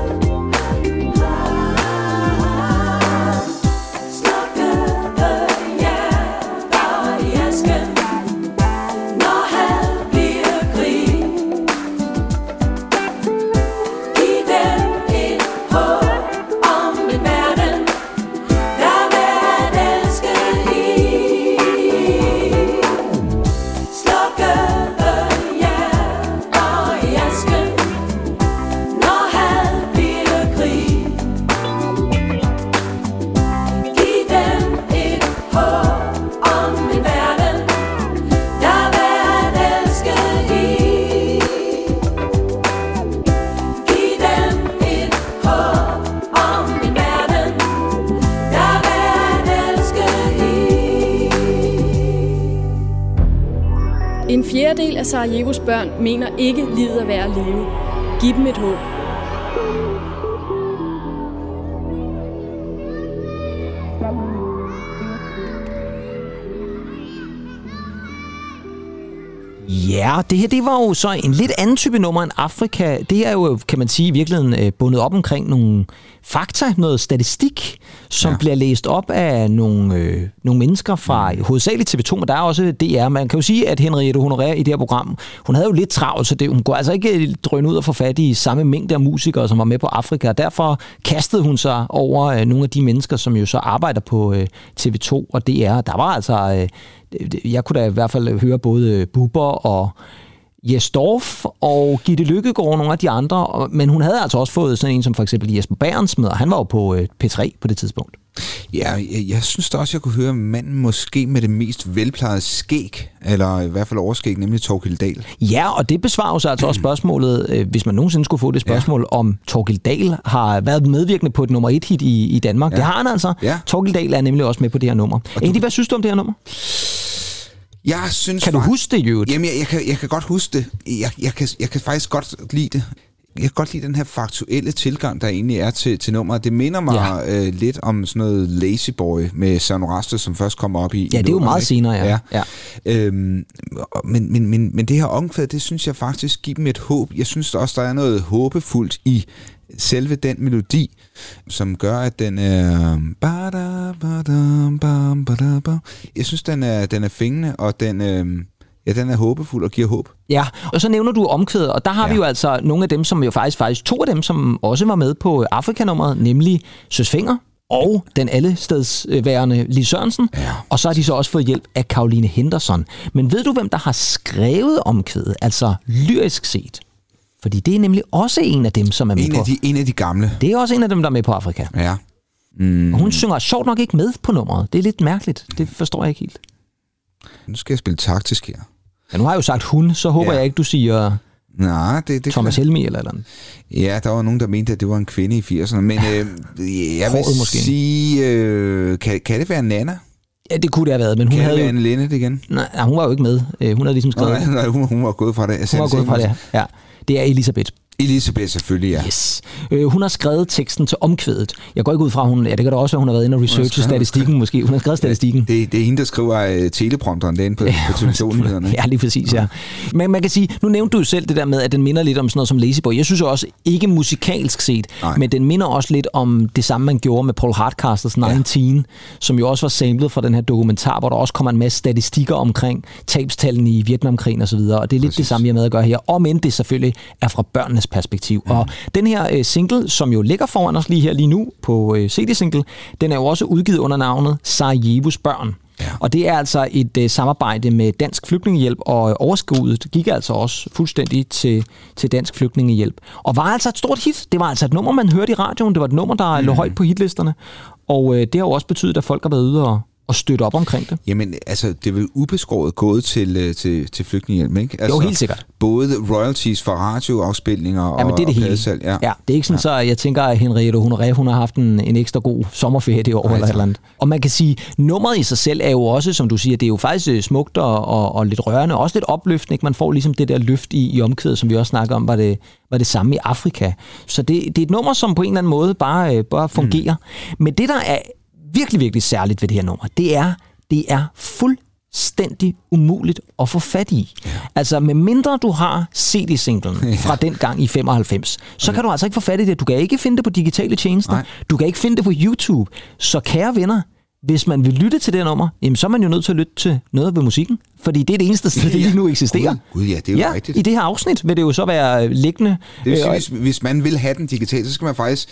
Sarajevos børn mener ikke, livet er værd at leve. Giv dem et håb. Ja, det her det var jo så en lidt anden type nummer end Afrika. Det er jo, kan man sige, i virkeligheden øh, bundet op omkring nogle fakta, noget statistik, som ja. bliver læst op af nogle, øh, nogle mennesker fra mm. hovedsageligt TV2, men der er også DR. Man kan jo sige, at Henriette Honoré i det her program, hun havde jo lidt travlt, så det, hun kunne altså ikke drøne ud og få fat i samme mængde af musikere, som var med på Afrika, og derfor kastede hun sig over øh, nogle af de mennesker, som jo så arbejder på øh, TV2 og DR. Der var altså... Øh, jeg kunne da i hvert fald høre både Bubber og Jes Dorf og Gitte Lykkegaard og nogle af de andre, og- men hun havde altså også fået sådan en som for eksempel Jesper Bernsmed, og han var jo på øh, P3 på det tidspunkt. Ja, jeg, jeg synes da også, jeg kunne høre manden måske med det mest velplejede skæg, eller i hvert fald overskæg, nemlig Torkild Dahl. Ja, og det besvarer jo så altså også [clears throat] spørgsmålet, øh, hvis man nogensinde skulle få det spørgsmål, ja. om Torgild Dahl har været medvirkende på et nummer et hit i, i Danmark. Ja. Det har han altså. Ja. Torgild Dahl er nemlig også med på det her nummer. Egentlig, hvad synes du om det her nummer? Jeg synes Kan du huske det, jo? Jamen, jeg, jeg, kan, jeg kan godt huske det. Jeg, jeg, kan, jeg kan faktisk godt lide det. Jeg kan godt lide den her faktuelle tilgang, der egentlig er til, til nummeret. Det minder mig ja. øh, lidt om sådan noget Lazy Boy med Søren Rastus, som først kommer op i Ja, det er jo meget ikke? senere, ja. ja. Øhm, og- men, men, men, men det her omkvæd, det synes jeg faktisk giver dem et håb. Jeg synes også, der er noget håbefuldt i selve den melodi, som gør, at den er... Jeg synes, den er, den er fængende, og den, øh, ja, den er håbefuld og giver håb. Ja, og så nævner du omkvædet, og der har ja. vi jo altså nogle af dem, som jo faktisk, faktisk to af dem, som også var med på Afrikanummeret, nemlig Søs Finger og den allestedsværende Lis Sørensen, ja. og så har de så også fået hjælp af Karoline Henderson. Men ved du, hvem der har skrevet omkvædet, altså lyrisk set? Fordi det er nemlig også en af dem, som er med En på. af, de, en af de gamle. Det er også en af dem, der er med på Afrika. Ja. Mm. Og hun synger sjovt nok ikke med på nummeret. Det er lidt mærkeligt. Det forstår jeg ikke helt. Nu skal jeg spille taktisk her. Ja, nu har jeg jo sagt hun, så håber Ja. jeg ikke, du siger Nej, det, det Thomas. Helmi eller eller andet. Ja, der var nogen, der mente, at det var en kvinde i 80'erne. Men øh, [laughs] jeg vil Håret måske. sige, øh, kan, kan det være Nana? Ja, det kunne det have været, men hun Kan det havde være jo... Anne Linnet igen? Nej, hun var jo ikke med. Øh, Hun havde ligesom skrevet... Nej, nej, hun, hun var gået fra det. Hun var gået fra det, ja. Det er Elisabeth. Elisabeth selvfølgelig, ja. Yes. Øh, hun har skrevet teksten til omkvædet. Jeg går ikke ud fra, hun... Ja, det kan da også være, hun har været inde og researche statistikken måske. Hun har skrevet statistikken. Det, det er hende, der skriver uh, teleprompteren derinde på, på telefonnyhederne. [laughs] Ja, lige præcis, ja. Men man kan sige, nu nævnte du jo selv det der med, at den minder lidt om sådan noget som Lazy Boy. Jeg synes også, ikke musikalsk set, Nej. men den minder også lidt om det samme, man gjorde med Paul Hardcasters 19, ja. som jo også var samlet fra den her dokumentar, hvor der også kommer en masse statistikker omkring tabstallene i Vietnamkrigen osv., og, og det er lidt det samme, jeg med at gøre her, om end det selvfølgelig er fra børnenes perspektiv. Mm. Og den her øh, single, som jo ligger foran os lige her lige nu på øh, CD-single, den er jo også udgivet under navnet Sarajevos Børn. Ja. Og det er altså et øh, samarbejde med Dansk Flygtningehjælp, og overskuddet gik altså også fuldstændig til, til Dansk Flygtningehjælp. Og var altså et stort hit. Det var altså et nummer, man hørte i radioen. Det var et nummer, der mm. lå højt på hitlisterne. Og øh, det har jo også betydet, at folk har været ude og, og støtte op omkring det. Jamen, altså, det er vel ubeskåret gået til, øh, til, til flygtningehjælp, ikke? Altså, Jo, helt sikkert. Både royalties for radioafspilninger og, Ja, men det er det og Ja. ja, det er ikke sådan, ja. så jeg tænker, at Henriette Honoré, hun har haft en, en ekstra god sommerferie det år eller et eller andet. Og man kan sige, nummeret i sig selv er jo også, som du siger, det er jo faktisk øh, smukt og, og, og lidt rørende, også lidt opløftende. Ikke? Man får ligesom det der løft i, i omkvædet, som vi også snakker om, var det, var det samme i Afrika. Så det, det er et nummer, som på en eller anden måde bare, øh, bare fungerer. Mm. Men det, der er virkelig, virkelig særligt ved det her nummer, det er, det er fuldstændig umuligt at få fat i. Ja. Altså, med mindre du har CD-singlen ja. fra den gang i 95, så kan du altså ikke få fat i det. Du kan ikke finde det på digitale tjenester. Nej. Du kan ikke finde det på YouTube. Så kære venner, hvis man vil lytte til det nummer, jamen, så er man jo nødt til at lytte til noget ved musikken. Fordi det er det eneste sted, det lige nu eksisterer. Gud, Gud, ja, det er jo ja, rigtigt. I det her afsnit vil det jo så være liggende. Det vil øh, sige, og- hvis, hvis man vil have den digitalt, så skal man faktisk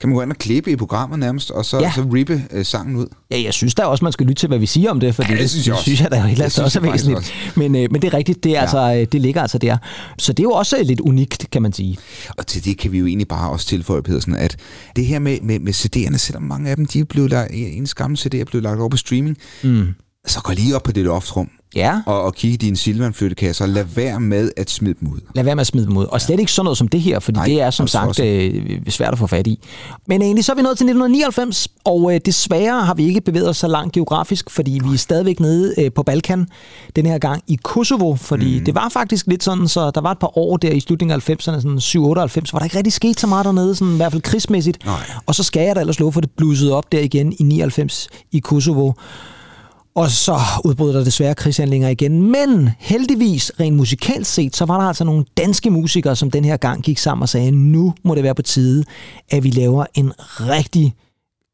kan man gå ind og klippe i programmet nærmest, og så, Ja. så rippe øh, sangen ud. Ja, jeg synes da også, man skal lytte til, hvad vi siger om det, fordi Ja, det synes jeg også. synes jeg da helt Det synes også er væsentligt. Men, øh, men det er rigtigt, det, er ja. altså, øh, det ligger altså der. Så det er jo også øh, lidt unikt, kan man sige. Og til det kan vi jo egentlig bare også tilføje, Pedersen, at det her med, med, med CD'erne, selvom mange af dem, de er blevet lagt, ens gamle CD'er er blevet lagt over på streaming, Mm. Så gå lige op på det loftrum. Ja. Og, og kigge i dine Silvan-flyttekasser, lad være med at smide dem ud. Lad være med at smide dem ud. Og slet ikke sådan noget som det her, fordi Nej, det er som altså sagt også. øh, svært at få fat i. Men egentlig så er vi nået til 1999, og øh, desværre har vi ikke bevæget os så langt geografisk, fordi vi er stadigvæk nede øh, på Balkan, den her gang i Kosovo, fordi mm. det var faktisk lidt sådan, så der var et par år der i slutningen af 90'erne, sådan 7-98, hvor der ikke rigtig skete så meget dernede, sådan, i hvert fald krigsmæssigt. Nej. Og så skal jeg da ellers love for, at det blussede op der igen i 99 i Kosovo. Og så udbrød der desværre krigshandlinger igen. Men heldigvis, rent musikalsk set, så var der altså nogle danske musikere, som den her gang gik sammen og sagde, nu må det være på tide, at vi laver en rigtig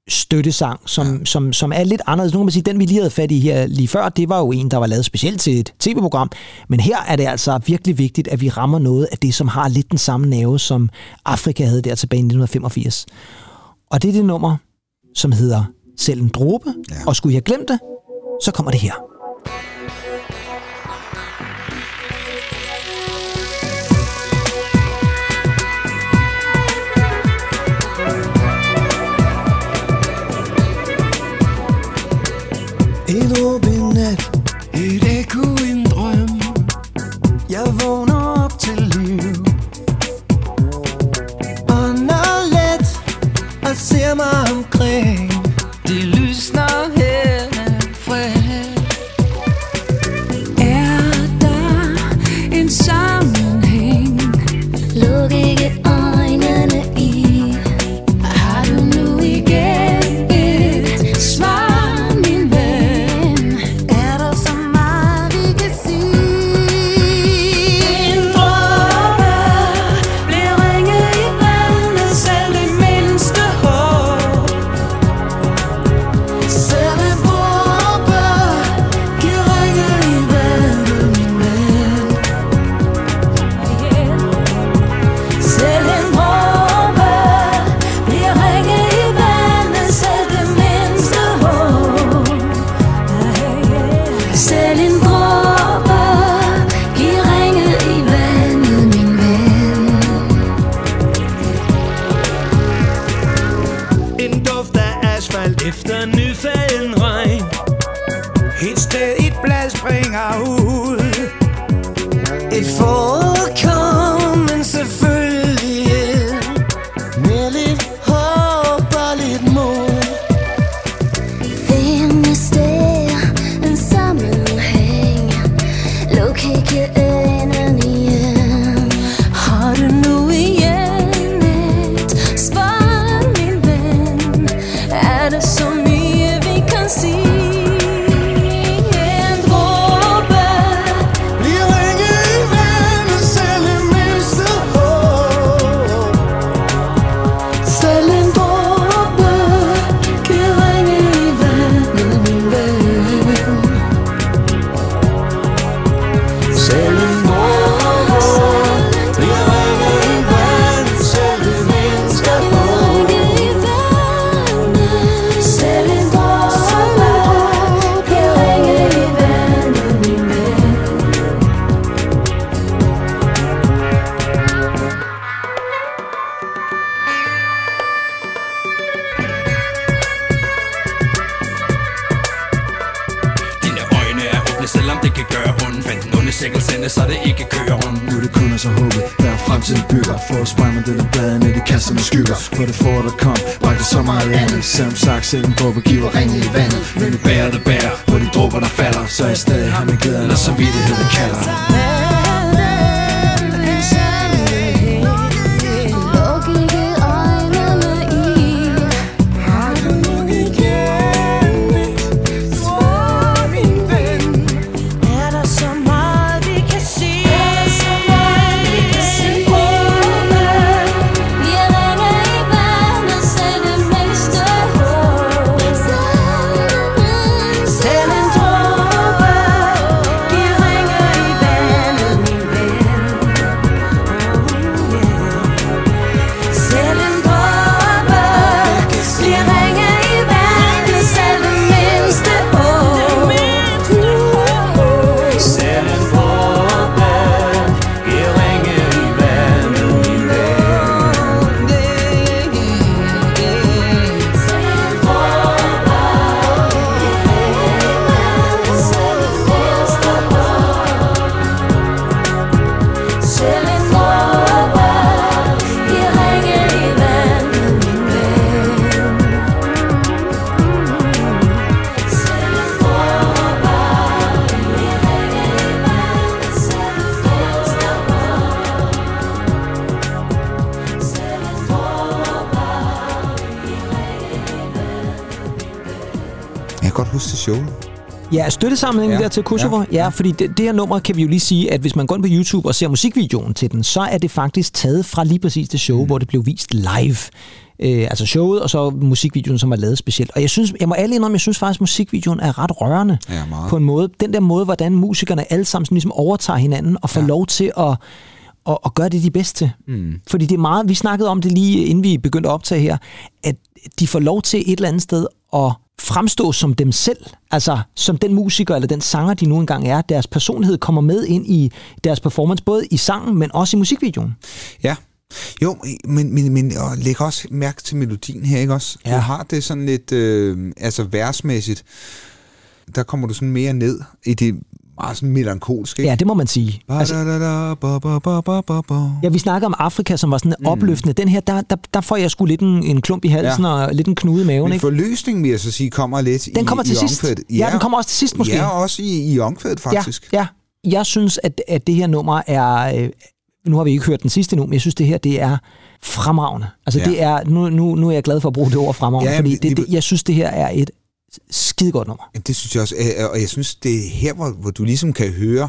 støttesang, som, ja. som, som er lidt anderledes. Nu kan man sige, den vi lige havde fat i her lige før, det var jo en, der var lavet specielt til et tv-program. Men her er det altså virkelig vigtigt, at vi rammer noget af det, som har lidt den samme nerve, som Afrika havde der tilbage i 1985. Og det er det nummer, som hedder Selv en dråbe. Ja. Og skulle jeg glemt det, så kommer det her. En åben nat, et ekko, en drøm. Jeg vågner op til liv. Ånder let og ser mig omkring. Det lysner her Ja, støttesamlingen Ja, der til Kosovo. Ja, ja fordi det, det her nummer kan vi jo lige sige, at hvis man går ind på YouTube og ser musikvideoen til den, så er det faktisk taget fra lige præcis det show, mm. hvor det blev vist live. Øh, altså showet, og så musikvideoen, som er lavet specielt. Og jeg synes, jeg må alle indrømme, jeg synes faktisk, at musikvideoen er ret rørende. Ja, meget. På en måde. Den der måde, hvordan musikerne alle sammen sådan ligesom overtager hinanden og får ja. lov til at, at, at gøre det, de bedst til. Mm. Fordi det er meget, vi snakkede om det lige inden vi begyndte at optage her, at de får lov til et eller andet sted at fremstå som dem selv. Altså som den musiker eller den sanger, de nu engang er. Deres personlighed kommer med ind i deres performance, både i sangen, men også i musikvideoen. Ja. Jo, men, men, men og læg også mærke til melodien her, ikke også? Ja. Du har det sådan lidt, øh, altså versmæssigt, der kommer du sådan mere ned i det meget sådan melankolske, ikke? Ja, det må man sige. Altså, Ja, vi snakker om Afrika, som var sådan mm. opløftende. Den her, der, der, der får jeg sgu lidt en, en klump i halsen ja. og lidt en knude i maven. Men Ikke? forløsningen, vil jeg så sige, kommer lidt Den kommer i, til i sidst. omkvædet. Ja, den kommer også til sidst måske. Ja, også i, i omkvædet faktisk. Ja, ja. Jeg synes, at, at det her nummer er... Øh, nu har vi ikke hørt den sidste nu, men jeg synes, det her det er fremragende. Altså, Ja. det er, nu, nu, nu er jeg glad for at bruge det ord fremragende, Ja, fordi det- det, jeg synes, det her er et skide godt nummer. Det synes jeg også, øh, og jeg synes, det er her, hvor, hvor du ligesom kan høre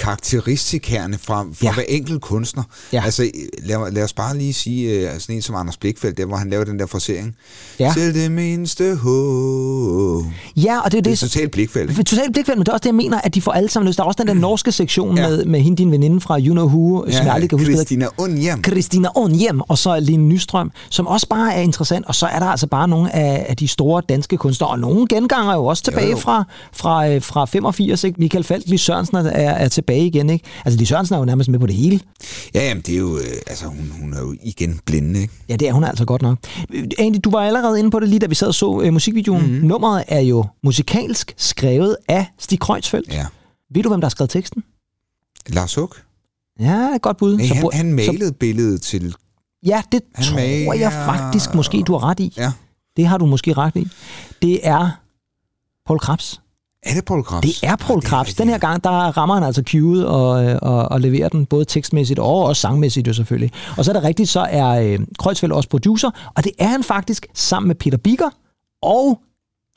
karakteristikerne fra, fra ja. hver enkelt kunstner. Ja. Altså, lad, lad os bare lige sige, øh, sådan en som Anders Blikfeldt, der hvor han laver den der frasering. Ja. Selv det mindste håb. Ja, og det er Det er det, totalt Blikfeldt. Totalt blikfældt, men det er også det, jeg mener, at de får alle sammen lyst. Der er også den der norske sektion ja. med, med hende, din veninde fra You Know Who, ja, som jeg aldrig kan huske. Christina Undhjem. Christina Onhjem, og så Line Nystrøm, som også bare er interessant. Og så er der altså bare nogle af, af de store danske kunstnere, og nogle genganger jo også tilbage Jo, jo. fra, fra, øh, fra 85. Ikke? Michael Falk, Sørensen er, er tilbage igen. Ikke? Altså, Lis Sørensen er jo nærmest med på det hele. Ja, jamen, det er jo, øh, altså, hun, hun er jo igen blinde, ikke? Ja, det er hun altså godt nok. Andy, du var allerede inde på det lige, da vi sad og så øh, musikvideoen. Mm-hmm. Nummeret er jo musikalsk skrevet af Stig Kreutzfeldt. Ja. Ved du, hvem der har skrevet teksten? Lars Huck. Ja, godt bud. Nej, Så han, han malede billedet til... Ja, det Han tror maler- jeg faktisk måske, du har ret i. Ja. Det har du måske ret i. Det er Paul Krabs. Er det Paul Krabs? Det er Paul Krabs. Den her gang, der rammer han altså cueet og, og, og leverer den, både tekstmæssigt og også sangmæssigt jo selvfølgelig. Og så er det rigtigt, så er øh, Kreutzfeldt også producer, og det er han faktisk sammen med Peter Biger og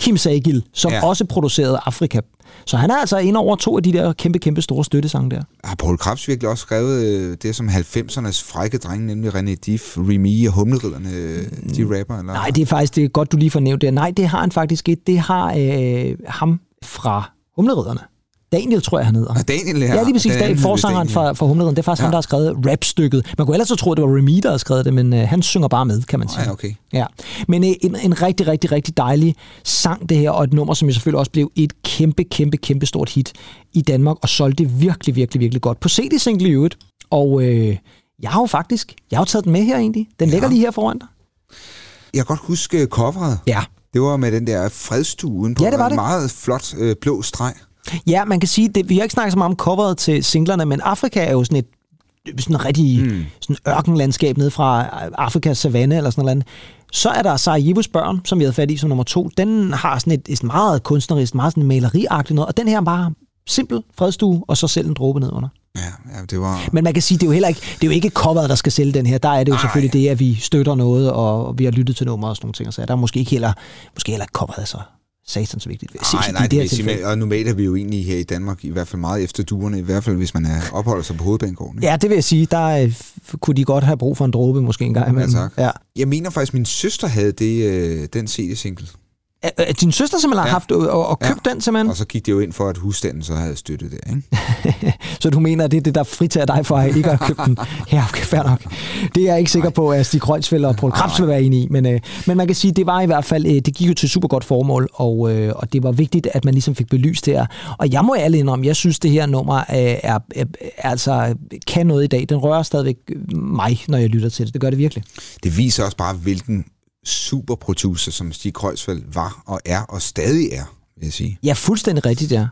Kim Sagil, som Ja. også producerede Afrika. Så han er altså ind over to af de der kæmpe, kæmpe store støttesange der. Har Paul Krabs virkelig også skrevet øh, det som 90'ernes frække drenge, nemlig René Diff, Remy og Humleriderne, øh, de rapper? Eller? Nej, det er faktisk det er godt, du lige får nævnt det. Nej, det har han faktisk ikke. Det har øh, ham fra Humleriderne. Daniel, tror jeg, han hedder. Og Daniel her. Ja, lige præcis. Hed forsangeren Daniel. fra, fra Humleriderne. Det er faktisk ja. ham, der har skrevet rapstykket. Man kunne ellers så tro, at det var Remy, der havde skrevet det, men øh, han synger bare med, kan man sige. Ja, okay. Ja. Men øh, en, en rigtig, rigtig, rigtig dejlig sang, det her, og et nummer, som jo selvfølgelig også blev et kæmpe, kæmpe, kæmpe stort hit i Danmark, og solgte virkelig, virkelig, virkelig godt. På CD-single i øvrigt. Og øh, jeg har jo faktisk, jeg har jo taget den med her egentlig. Den ligger lige her foran dig. Jeg kan godt huske coveret. Ja. Det var med den der fredstue udenpå. Ja, det var En det. meget flot øh, blå streg. Ja, man kan sige, det, vi har ikke snakket så meget om coveret til singlerne, men Afrika er jo sådan et sådan rigtig mm. sådan ørkenlandskab ned fra Afrikas savanne eller sådan noget. Så er der Sarajevos børn, som vi havde fat i som nummer to. Den har sådan et, et meget kunstnerisk, meget sådan maleriagtigt noget, og den her er bare simpel fredstue, og så selv en dråbe ned under. Ja, ja, det var... Men man kan sige, det er jo heller ikke, det er jo ikke coveret, der skal sælge den her. Der er det jo selvfølgelig det, at vi støtter noget, og, vi har lyttet til nummer og sådan nogle ting. Så der er måske ikke heller, måske heller coveret så satans vigtigt. Nej, i nej, det det men- og normalt er vi jo egentlig her i Danmark i hvert fald meget efter duerne, i hvert fald hvis man er opholder sig på hovedbanegården. ikke? Ja, det vil jeg sige. Der øh, kunne de godt have brug for en dråbe måske en gang Ja, imellem. tak. Ja. Jeg mener faktisk, min søster havde det, øh, den CD-single. Er, er din søster simpelthen har haft og, og, og købt den simpelthen? Og så gik det jo ind for, at husstanden så havde støttet det. Ikke? [laughs] Så du mener, at det er det, der fritager dig for at ikke at købt den? [laughs] Ja, okay, fair nok. Det er jeg ikke sikker på, at Stig Kreutzfeldt og Paul Krabs vil være enige i. Men, øh, men man kan sige, at det var i hvert fald, øh, det gik jo til super godt formål, og, øh, og det var vigtigt, at man ligesom fik belyst det her. Og jeg må ærligt indrømme, jeg synes, det her nummer øh, er, er, er, altså, kan noget i dag. Den rører stadigvæk mig, når jeg lytter til det. Det gør det virkelig. Det viser også bare, hvilken superproducer, som Stig Kreuzfeldt var og er og stadig er, vil jeg sige. Ja, fuldstændig rigtigt, ja.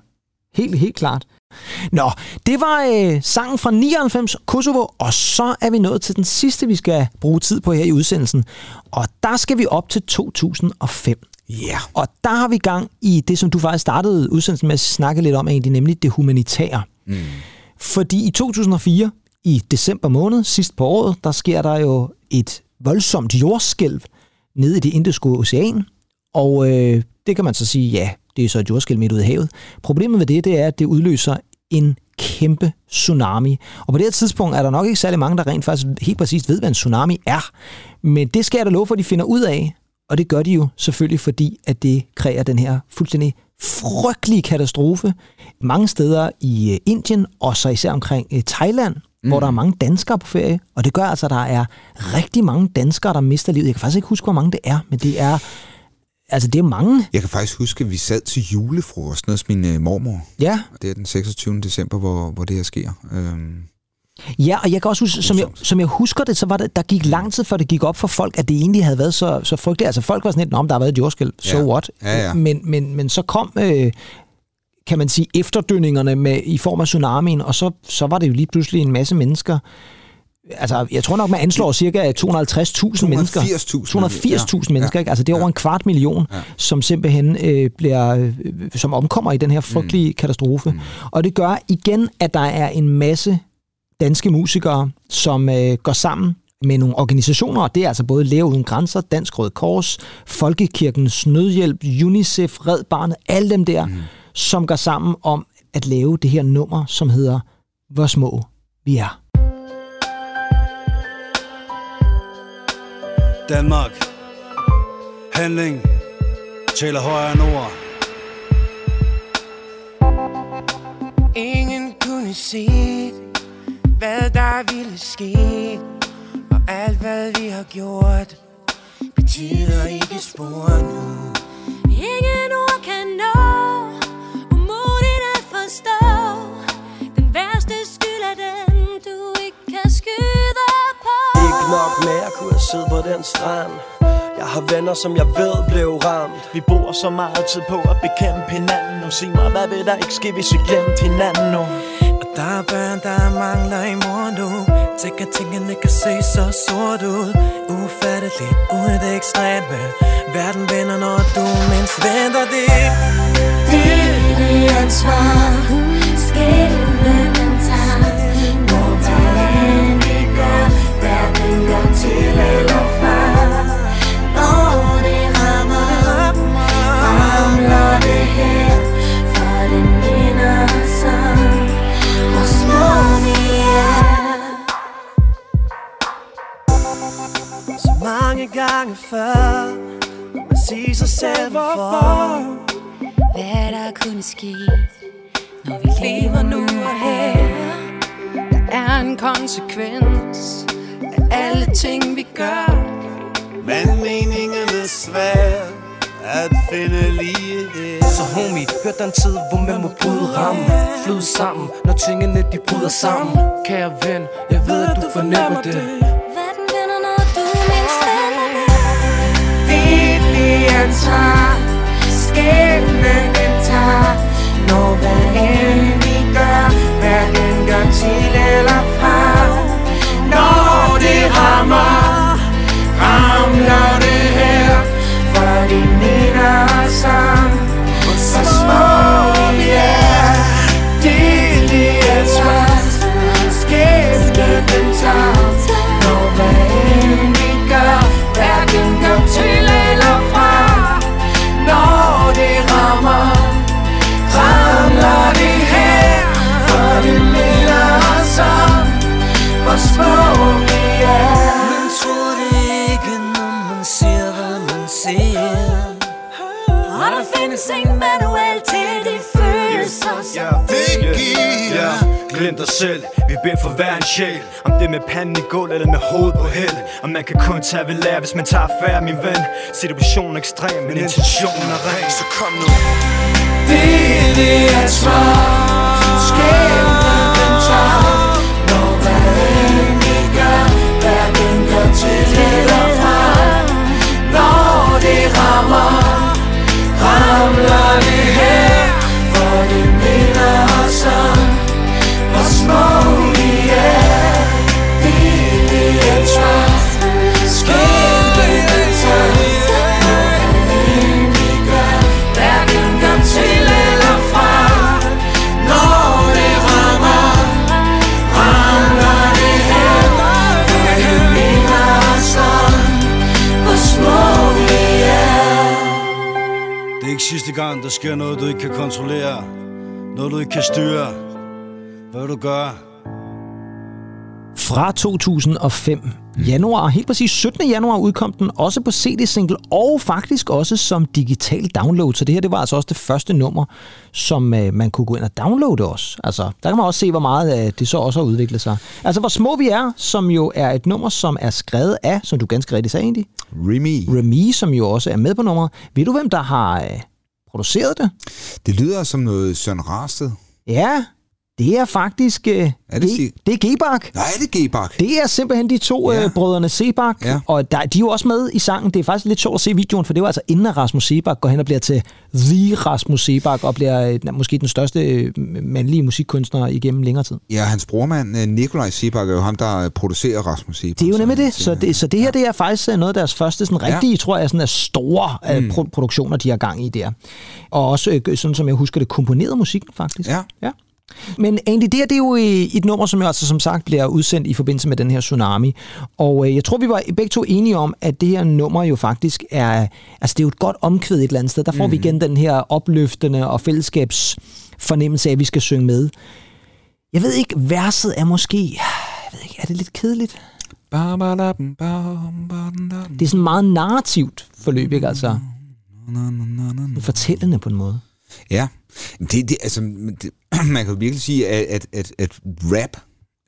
Helt, helt klart. Nå, det var øh, sangen fra 99, Kosovo, og så er vi nået til den sidste, vi skal bruge tid på her i udsendelsen. Og der skal vi op til 2005. Ja. Yeah. Og der har vi gang i det, som du faktisk startede udsendelsen med at snakke lidt om, egentlig, nemlig det humanitære. Mm. Fordi i 2004, i december måned, sidst på året, der sker der jo et voldsomt jordskælv nede i det indiske ocean. Og øh, det kan man så sige, ja, det er så et jordskæl midt ude i havet. Problemet ved det, det er, at det udløser en kæmpe tsunami. Og på det her tidspunkt er der nok ikke særlig mange, der rent faktisk helt præcist ved, hvad en tsunami er. Men det skal jeg da love for, at de finder ud af. Og det gør de jo selvfølgelig, fordi at det kræver den her fuldstændig frygtelige katastrofe mange steder i øh, Indien, og så især omkring øh, Thailand, mm. hvor der er mange danskere på ferie. Og det gør altså, at der er rigtig mange danskere, der mister livet. Jeg kan faktisk ikke huske, hvor mange det er, men det er, altså det er mange. Jeg kan faktisk huske, at vi sad til julefrokosten hos min øh, mormor. Ja. Det er den 26. december, hvor, hvor det her sker. Øhm, Ja, og jeg kan også huske, som jeg, som jeg husker det, så var det, der gik lang tid, før det gik op for folk, at det egentlig havde været så, så frygteligt. Altså folk var sådan lidt, om der har været et jordskælv, so Ja. what? Ja, ja. Men, men, men så kom, øh, kan man sige, efterdønningerne med, i form af tsunamien, og så, så var det jo lige pludselig en masse mennesker. Altså, jeg tror nok, man anslår cirka 250.000 mennesker. 280.000. 280.000 mennesker, ikke? Altså, det er over en kvart million, ja. som simpelthen øh, bliver, øh, som omkommer i den her frygtelige mm. katastrofe. Mm. Og det gør igen, at der er en masse danske musikere, som øh, går sammen med nogle organisationer, og det er altså både Læger Uden Grænser, Dansk Røde Kors, Folkekirkens Nødhjælp, UNICEF, Red Barnet, alle dem der, mm. Som går sammen om at lave det her nummer, som hedder Hvor små vi er. Danmark. Handling. Taler højere end ord. Ingen kunne se, hvad der ville ske Og alt hvad vi har gjort Betyder ikke spor nu Ingen ord kan nå kunne sidde på den strand. Jeg har venner, som jeg ved blev ramt. Vi bruger så meget tid på at bekæmpe hinanden Nu. Sig mig, hvad vil der ikke ske, hvis vi glemte hinanden nu? Og der er børn, der mangler i mor nu. Tænk at tingene kan se så sort ud. Ufatteligt, uden det ekstreme. Verden vender, når du mindst venter det Det er det ansvar. Skæbnen. tager Hverken til eller fra Når det rammer Ramler det her For det minder os Hvor små vi er Så mange gange før Man siger sig selv hvorfor? Hvad der kunne ske Når vi lever nu og her. Der er en konsekvens alle ting vi gør. Men meningen er svær at finde lige her. Så homie, hør den tid, hvor man må bryde rammen. Flyde sammen, når tingene de bryder sammen. Kære ven, jeg ved at du fornemmer det. Verden vender, når du mindst venter det. Det er det ansvar Skæbnen den tager Når hvad beder for hver en sjæl. Om det er med panden i gulv eller med hovedet på held Og man kan kun tage ved lære, hvis man tager affære, min ven. Situationen er ekstrem, men intentionen er ren. Så kom nu. Det er det ansvar Skæbnen den tager. Når hvad end vi gør Hverken gør til eller fra. Når det rammer Ramler det her. For det minder os om Hvor små sidste gang, der sker noget, du ikke kan kontrollere. Noget, du ikke kan styre. Hvad du gøre? Fra 2005, januar, helt præcis 17. januar udkom den, også på CD-single og faktisk også som digital download. Så det her det var altså også det første nummer, som øh, man kunne gå ind og downloade også. Altså, der kan man også se, hvor meget øh, det så også har udviklet sig. Altså, hvor små vi er, som jo er et nummer, som er skrevet af, som du ganske rigtigt sagde egentlig, Remy. Remy, som jo også er med på nummeret. Ved du, hvem der har øh, produceret det? Det lyder som noget Søren Rarsted. Ja, det er faktisk... Øh, Er det G- det er Gebak. Nej, det er Gebak. Det er simpelthen de to ja. øh, brødrene Sebak, ja. og der, de er jo også med i sangen. Det er faktisk lidt sjovt at se videoen, for det var altså inden at Rasmus Sebak går hen og bliver til The Rasmus Sebak, og bliver øh, måske den største øh, mandlige musikkunstner igennem længere tid. Ja, hans brormand, øh, Nikolaj Sebak, er jo ham, der producerer Rasmus Sebak. Det er jo nemlig det. Så det, så det her det er faktisk øh, noget af deres første sådan rigtige, ja. tror jeg, sådan af store mm. Mm. pro- produktioner, de har gang i der. Og også, øh, sådan som jeg husker det, komponeret musikken faktisk. Ja. ja. Men Andy, det her det er jo øh, et nummer, som jo altså som sagt bliver udsendt i forbindelse med den her tsunami. Og øh, jeg tror, vi var begge to enige om, at det her nummer jo faktisk er... Altså, det er jo et godt omkvæd et eller andet sted. Der får mm. vi igen den her opløftende og fællesskabsfornemmelse af, at vi skal synge med. Jeg ved ikke, verset er måske... Jeg ved ikke, er det lidt kedeligt? Det er sådan meget narrativt forløb, ikke altså? Fortællende på en måde. Ja, det, det, altså, det, [clears throat] man kan jo virkelig sige, at, at, at, at rap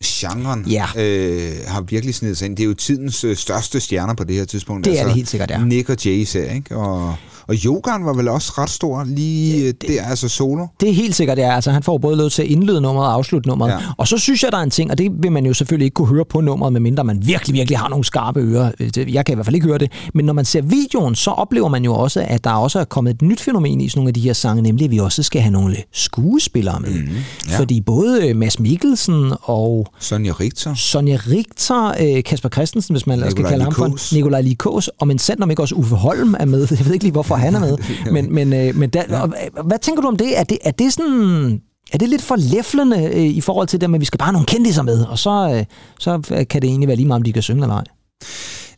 genren Ja. øh, har virkelig snedet sig ind. Det er jo tidens øh, største stjerner på det her tidspunkt. Det er det helt sikkert, ja. Nick og Jay især, ikke? Og, og Yogan var vel også ret stor lige det, der, altså solo. Det er helt sikkert, ja. Altså, han får både lov til at indlede nummeret og afslutte nummeret. Ja. Og så synes jeg, der er en ting, og det vil man jo selvfølgelig ikke kunne høre på nummeret, medmindre man virkelig, virkelig har nogle skarpe ører. Det- Jeg kan i hvert fald ikke høre det. Men når man ser videoen, så oplever man jo også, at der også er kommet et nyt fænomen i sådan nogle af de her sange, nemlig at vi også skal have nogle skuespillere med. Mm, ja. Fordi både øh, Mads Mikkelsen og Sonja Richter, Sonja Richter, øh, Kasper Christensen, hvis man ellers skal Nikolaj kalde ham for Likos. Nikolaj Likos, og men sandt om ikke også Uffe Holm er med. [laughs] Jeg ved ikke lige, hvorfor han er [laughs] med. Men, men, øh, men der, og, øh, hvad tænker du om det? Er det, er det sådan... Er det lidt for læflende øh, i forhold til det, at vi skal bare have nogle kendiser med, og så, øh, så kan det egentlig være lige meget, om de kan synge eller ej?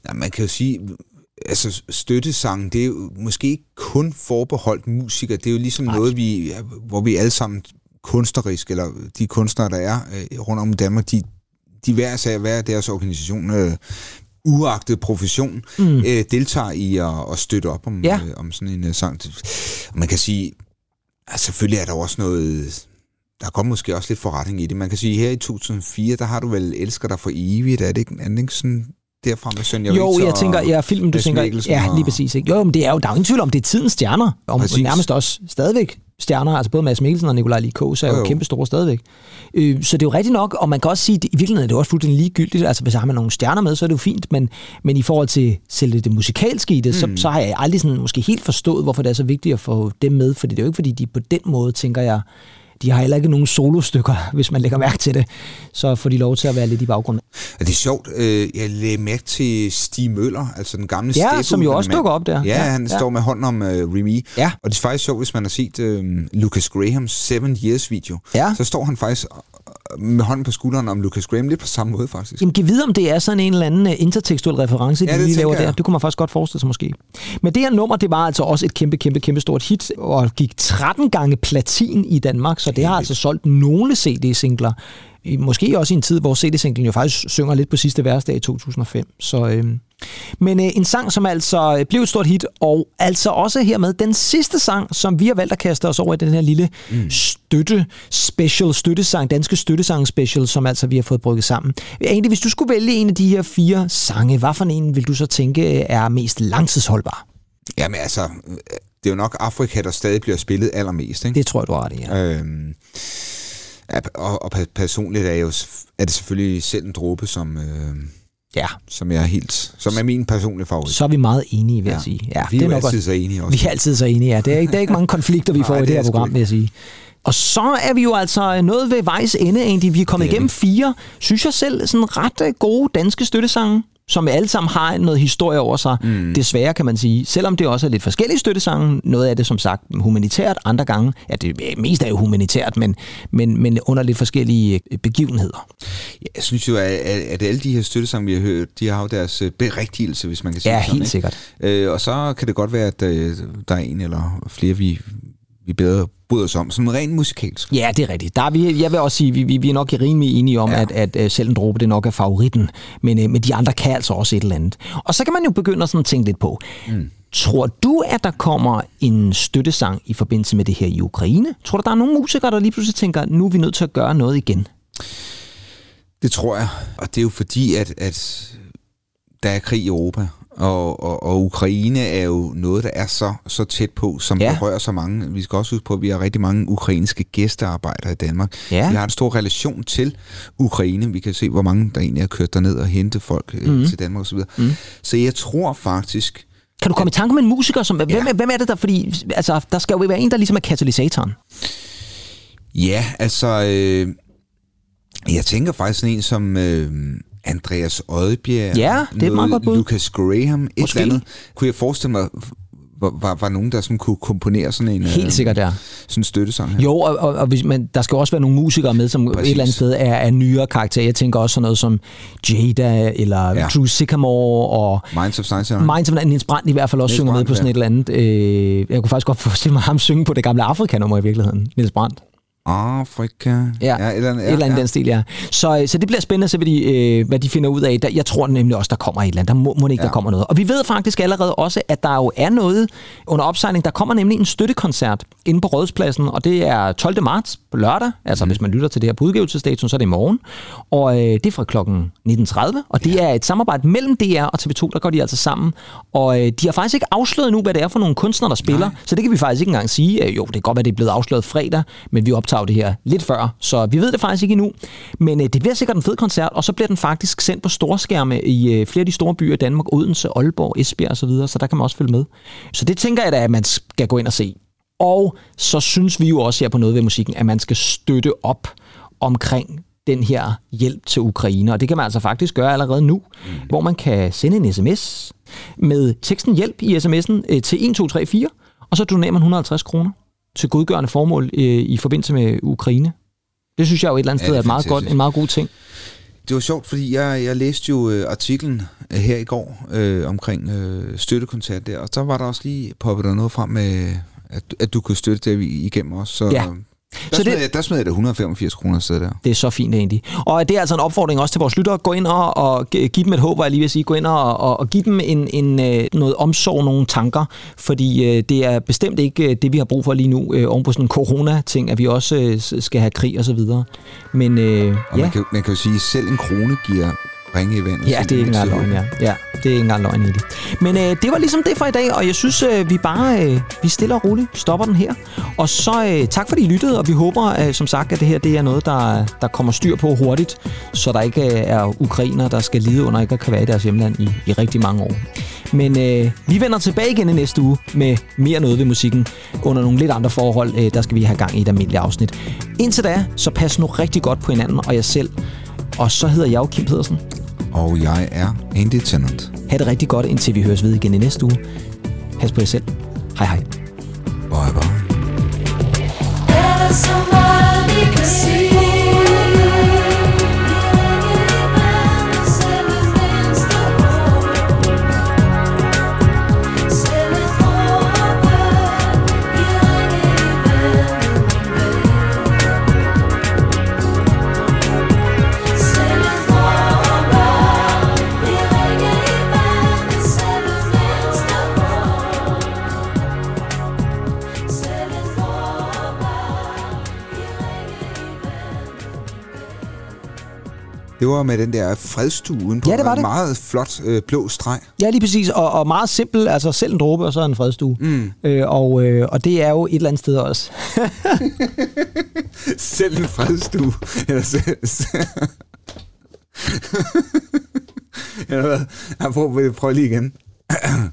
Ja, man kan jo sige, altså støttesangen, det er jo måske ikke kun forbeholdt musikere, det er jo ligesom Ej. noget, vi, ja, hvor vi alle sammen kunstnerisk, eller de kunstnere, der er øh, rundt om Danmark, de, de hver sag, hver deres organisation, øh, uagtet profession, Mm. øh, deltager i at, at støtte op om, Ja. øh, om sådan en øh, sang. Man kan sige, at selvfølgelig er der også noget, der kommer måske også lidt forretning i det. Man kan sige, her i 2004, der har du vel Elsker dig for evigt, er det ikke, det ikke sådan derfra med Sonja Jo, jeg tænker, ja, filmen, du Mads tænker, Mikkelsen ja, lige præcis. Ikke? Jo, men det er jo, der er jo ingen tvivl om, det er tidens stjerner, og Præcis. præcis. nærmest også stadigvæk stjerner, altså både Mads Mikkelsen og Nikolaj Likos er jo, Jo, kæmpe store stadigvæk. Øh, så det er jo rigtigt nok, og man kan også sige, at i virkeligheden er det også fuldstændig ligegyldigt, altså hvis har med nogle stjerner med, så er det jo fint, men, men i forhold til selve det musikalske i det, mm. så, så har jeg aldrig sådan måske helt forstået, hvorfor det er så vigtigt at få dem med, fordi det er jo ikke, fordi de på den måde, tænker jeg, de har heller ikke nogen solostykker, [laughs] hvis man lægger mærke til det. Så får de lov til at være lidt i baggrunden. Og det er sjovt, øh, jeg lagde mærke til Stig Møller, altså den gamle Ja, som jo også dukker op der. Ja, Ja, han ja. står med hånden om øh, Remy. Ja. Og det er faktisk sjovt, hvis man har set øh, Lucas Grahams Seven Years video. Ja. Så står han faktisk med hånden på skulderen om Lucas Graham, lidt på samme måde faktisk. Jamen, giv videre, om det er sådan en eller anden øh, intertekstuel reference, de Ja, det lige laver der. Det kunne man faktisk godt forestille sig måske. Men det her nummer, det var altså også et kæmpe, kæmpe, kæmpe stort hit, og gik 13 gange platin i Danmark, så det har altså solgt nogle CD-singler. Måske også i en tid, hvor CD-singlen jo faktisk synger lidt på sidste værsdag i 2005. Så, øh, men øh, en sang, som altså øh, blev et stort hit, og altså også hermed den sidste sang, som vi har valgt at kaste os over i den her lille mm. støtte special, støttesang, danske støttesang special, som altså vi har fået brygget sammen. Egentlig, hvis du skulle vælge en af de her fire sange, hvad for en vil du så tænke øh, er mest langtidsholdbar? Jamen altså, øh, det er jo nok Afrika, der stadig bliver spillet allermest. Ikke? Det tror jeg, du har ret i, ja. Øhm, ja, og, og pe- personligt er, jo, er det selvfølgelig selv en dråbe, som, øh, ja. som, jeg er helt, som er min personlige favorit. Så er vi meget enige, vil jeg sige. Ja, vi er det jo nok altid så enige også. Vi er altid så enige, ja. Det er ikke, der er ikke mange konflikter, vi [laughs] Nej, får i det det er her program, vil jeg sige. Og så er vi jo altså nået ved vejs ende, egentlig. Vi er kommet igennem fire, synes jeg selv, sådan ret øh, gode danske støttesange. Som alle sammen har noget historie over sig. Mm. Desværre kan man sige. Selvom det også er lidt forskellige støttesange. Noget af det som sagt humanitært, andre gange, ja det mest er jo humanitært, men, men, men under lidt forskellige øh, begivenheder. Jeg synes jo, at, at alle de her støttesange, vi har hørt, de har jo deres øh, berigtigelse, hvis man kan sige Ja, det sådan, helt ikke? sikkert. Øh, og så kan det godt være, at øh, der er en eller flere, vi, vi bedre bryder os om. Sådan rent musikalsk. Ja, det er rigtigt. Der er vi, jeg vil også sige, vi, vi, vi er nok rimelig enige om, ja. at, at uh, selv en dråbe, det nok er favoritten. Men, uh, men de andre kan altså også et eller andet. Og så kan man jo begynde at sådan tænke lidt på. Mm. Tror du, at der kommer en støttesang i forbindelse med det her i Ukraine? Tror du, der er nogle musikere, der lige pludselig tænker, nu er vi nødt til at gøre noget igen? Det tror jeg. Og det er jo fordi, at, at der er krig i Europa. Og, og, og Ukraine er jo noget, der er så, så tæt på, som Ja. berører så mange. Vi skal også huske på, at vi har rigtig mange ukrainske gæstearbejdere i Danmark. Ja. Vi har en stor relation til Ukraine. Vi kan se, hvor mange der egentlig har kørt derned og hentet folk mm. til Danmark osv. Mm. Så jeg tror faktisk, Kan du komme i tanke om en musiker? Som, hvem, ja. hvem er det der? Fordi altså, der skal jo være en, der ligesom er katalysatoren. Ja, altså, øh, jeg tænker faktisk en som øh, Andreas Odbjerg. Ja, det er et meget godt bud. Lucas Graham, et Måske. eller andet. Kunne jeg forestille mig, var, var, var nogen, der sådan kunne komponere sådan en Helt sikkert, ja. sådan en støttesang her? Jo, og, og, og hvis man, der skal også være nogle musikere med, som Præcis. et eller andet sted er, er nyere karakter. Jeg tænker også sådan noget som Jada, eller ja. Drew Sycamore, og Minds of Science. Minds of Niels Brandt i hvert fald også Niels synger med Brandt, på sådan ja. et eller andet. Øh, jeg kunne faktisk godt [laughs] forestille mig ham synge på det gamle Afrika-nummer i virkeligheden. Niels Brandt. Afrika. Ja, ja, et eller andet, et eller andet ja. den stil, ja. Så, øh, så det bliver spændende at se, hvad de, øh, hvad de finder ud af. Der, jeg tror nemlig også, der kommer et eller andet. Der må, må ikke, ja. der kommer noget. Og vi ved faktisk allerede også, at der jo er noget under opsejling. Der kommer nemlig en støttekoncert inde på Rådhuspladsen, og det er 12. marts på lørdag. Altså, mm. hvis man lytter til det her på udgivelsesdatoen, så er det i morgen. Og øh, det er fra klokken 19.30, og det er et samarbejde mellem DR og TV2, der går de altså sammen. Og øh, de har faktisk ikke afsløret nu, hvad det er for nogle kunstnere, der spiller. Nej. Så det kan vi faktisk ikke engang sige. Øh, jo, det kan godt være, det er blevet afsløret fredag, men vi optager jo det her lidt før, så vi ved det faktisk ikke endnu. Men øh, det bliver sikkert en fed koncert, og så bliver den faktisk sendt på storskærme i øh, flere af de store byer i Danmark, Odense, Aalborg, Esbjerg osv., så, videre, så der kan man også følge med. Så det tænker jeg da, at man skal gå ind og se. Og så synes vi jo også her på noget ved musikken, at man skal støtte op omkring den her hjælp til Ukraine. Og det kan man altså faktisk gøre allerede nu, mm. hvor man kan sende en sms med teksten hjælp i sms'en øh, til 1234, og så donerer man 150 kroner til godgørende formål øh, i forbindelse med Ukraine. Det synes jeg jo et eller andet Ja, sted er er et meget godt, en meget god ting. Det var sjovt, fordi jeg, jeg læste jo øh, artiklen øh, her i går øh, omkring øh, støttekoncert der, og så var der også lige poppet der noget frem med, at, at du kunne støtte det igennem os. Så, Ja. Der, Så smed det- jeg, der smed jeg da 185 kroner sted der. Det er så fint egentlig. Og det er altså en opfordring også til vores lyttere. Gå ind og, og gi- give dem et håb, var jeg lige vil sige. Gå ind og, og, og give dem en, en, øh, noget omsorg, nogle tanker. Fordi øh, det er bestemt ikke øh, det, vi har brug for lige nu. Øh, oven på sådan en corona-ting, at vi også øh, skal have krig og så videre. Men øh, Og ja. man, kan, man kan jo sige, at selv en krone giver ringe i vandet. Ja, det er ikke engang løgn, ja. ja. det er ikke engang løgn egentlig. Men øh, det var ligesom det for i dag, og jeg synes, øh, vi bare, øh, vi stille og roligt stopper den her. Og så øh, tak fordi I lyttede, og vi håber øh, som sagt, at det her det er noget, der, der kommer styr på hurtigt, så der ikke øh, er ukrainer, der skal lide under ikke at kan være i deres hjemland i, i rigtig mange år. Men øh, vi vender tilbage igen i næste uge med mere noget ved musikken. Under nogle lidt andre forhold, øh, der skal vi have gang i et almindeligt afsnit. Indtil da, så pas nu rigtig godt på hinanden og jer selv. Og så hedder jeg jo Kim Pedersen. Og jeg er Andy Tennant. Ha' det rigtig godt, indtil vi høres ved igen i næste uge. Pas på jer selv. Hej hej. Bye bye. Det var med den der fredstue udenpå. Ja, det var En det. meget flot øh, blå streg. Ja, lige præcis. Og, og meget simpel. Altså selv en dråbe, og så en fredstue. Mm. Øh, og, øh, og det er jo et eller andet sted også. [laughs] Selv en fredstue. [laughs] Eller hvad? Prøver, prøv lige igen. [clears throat]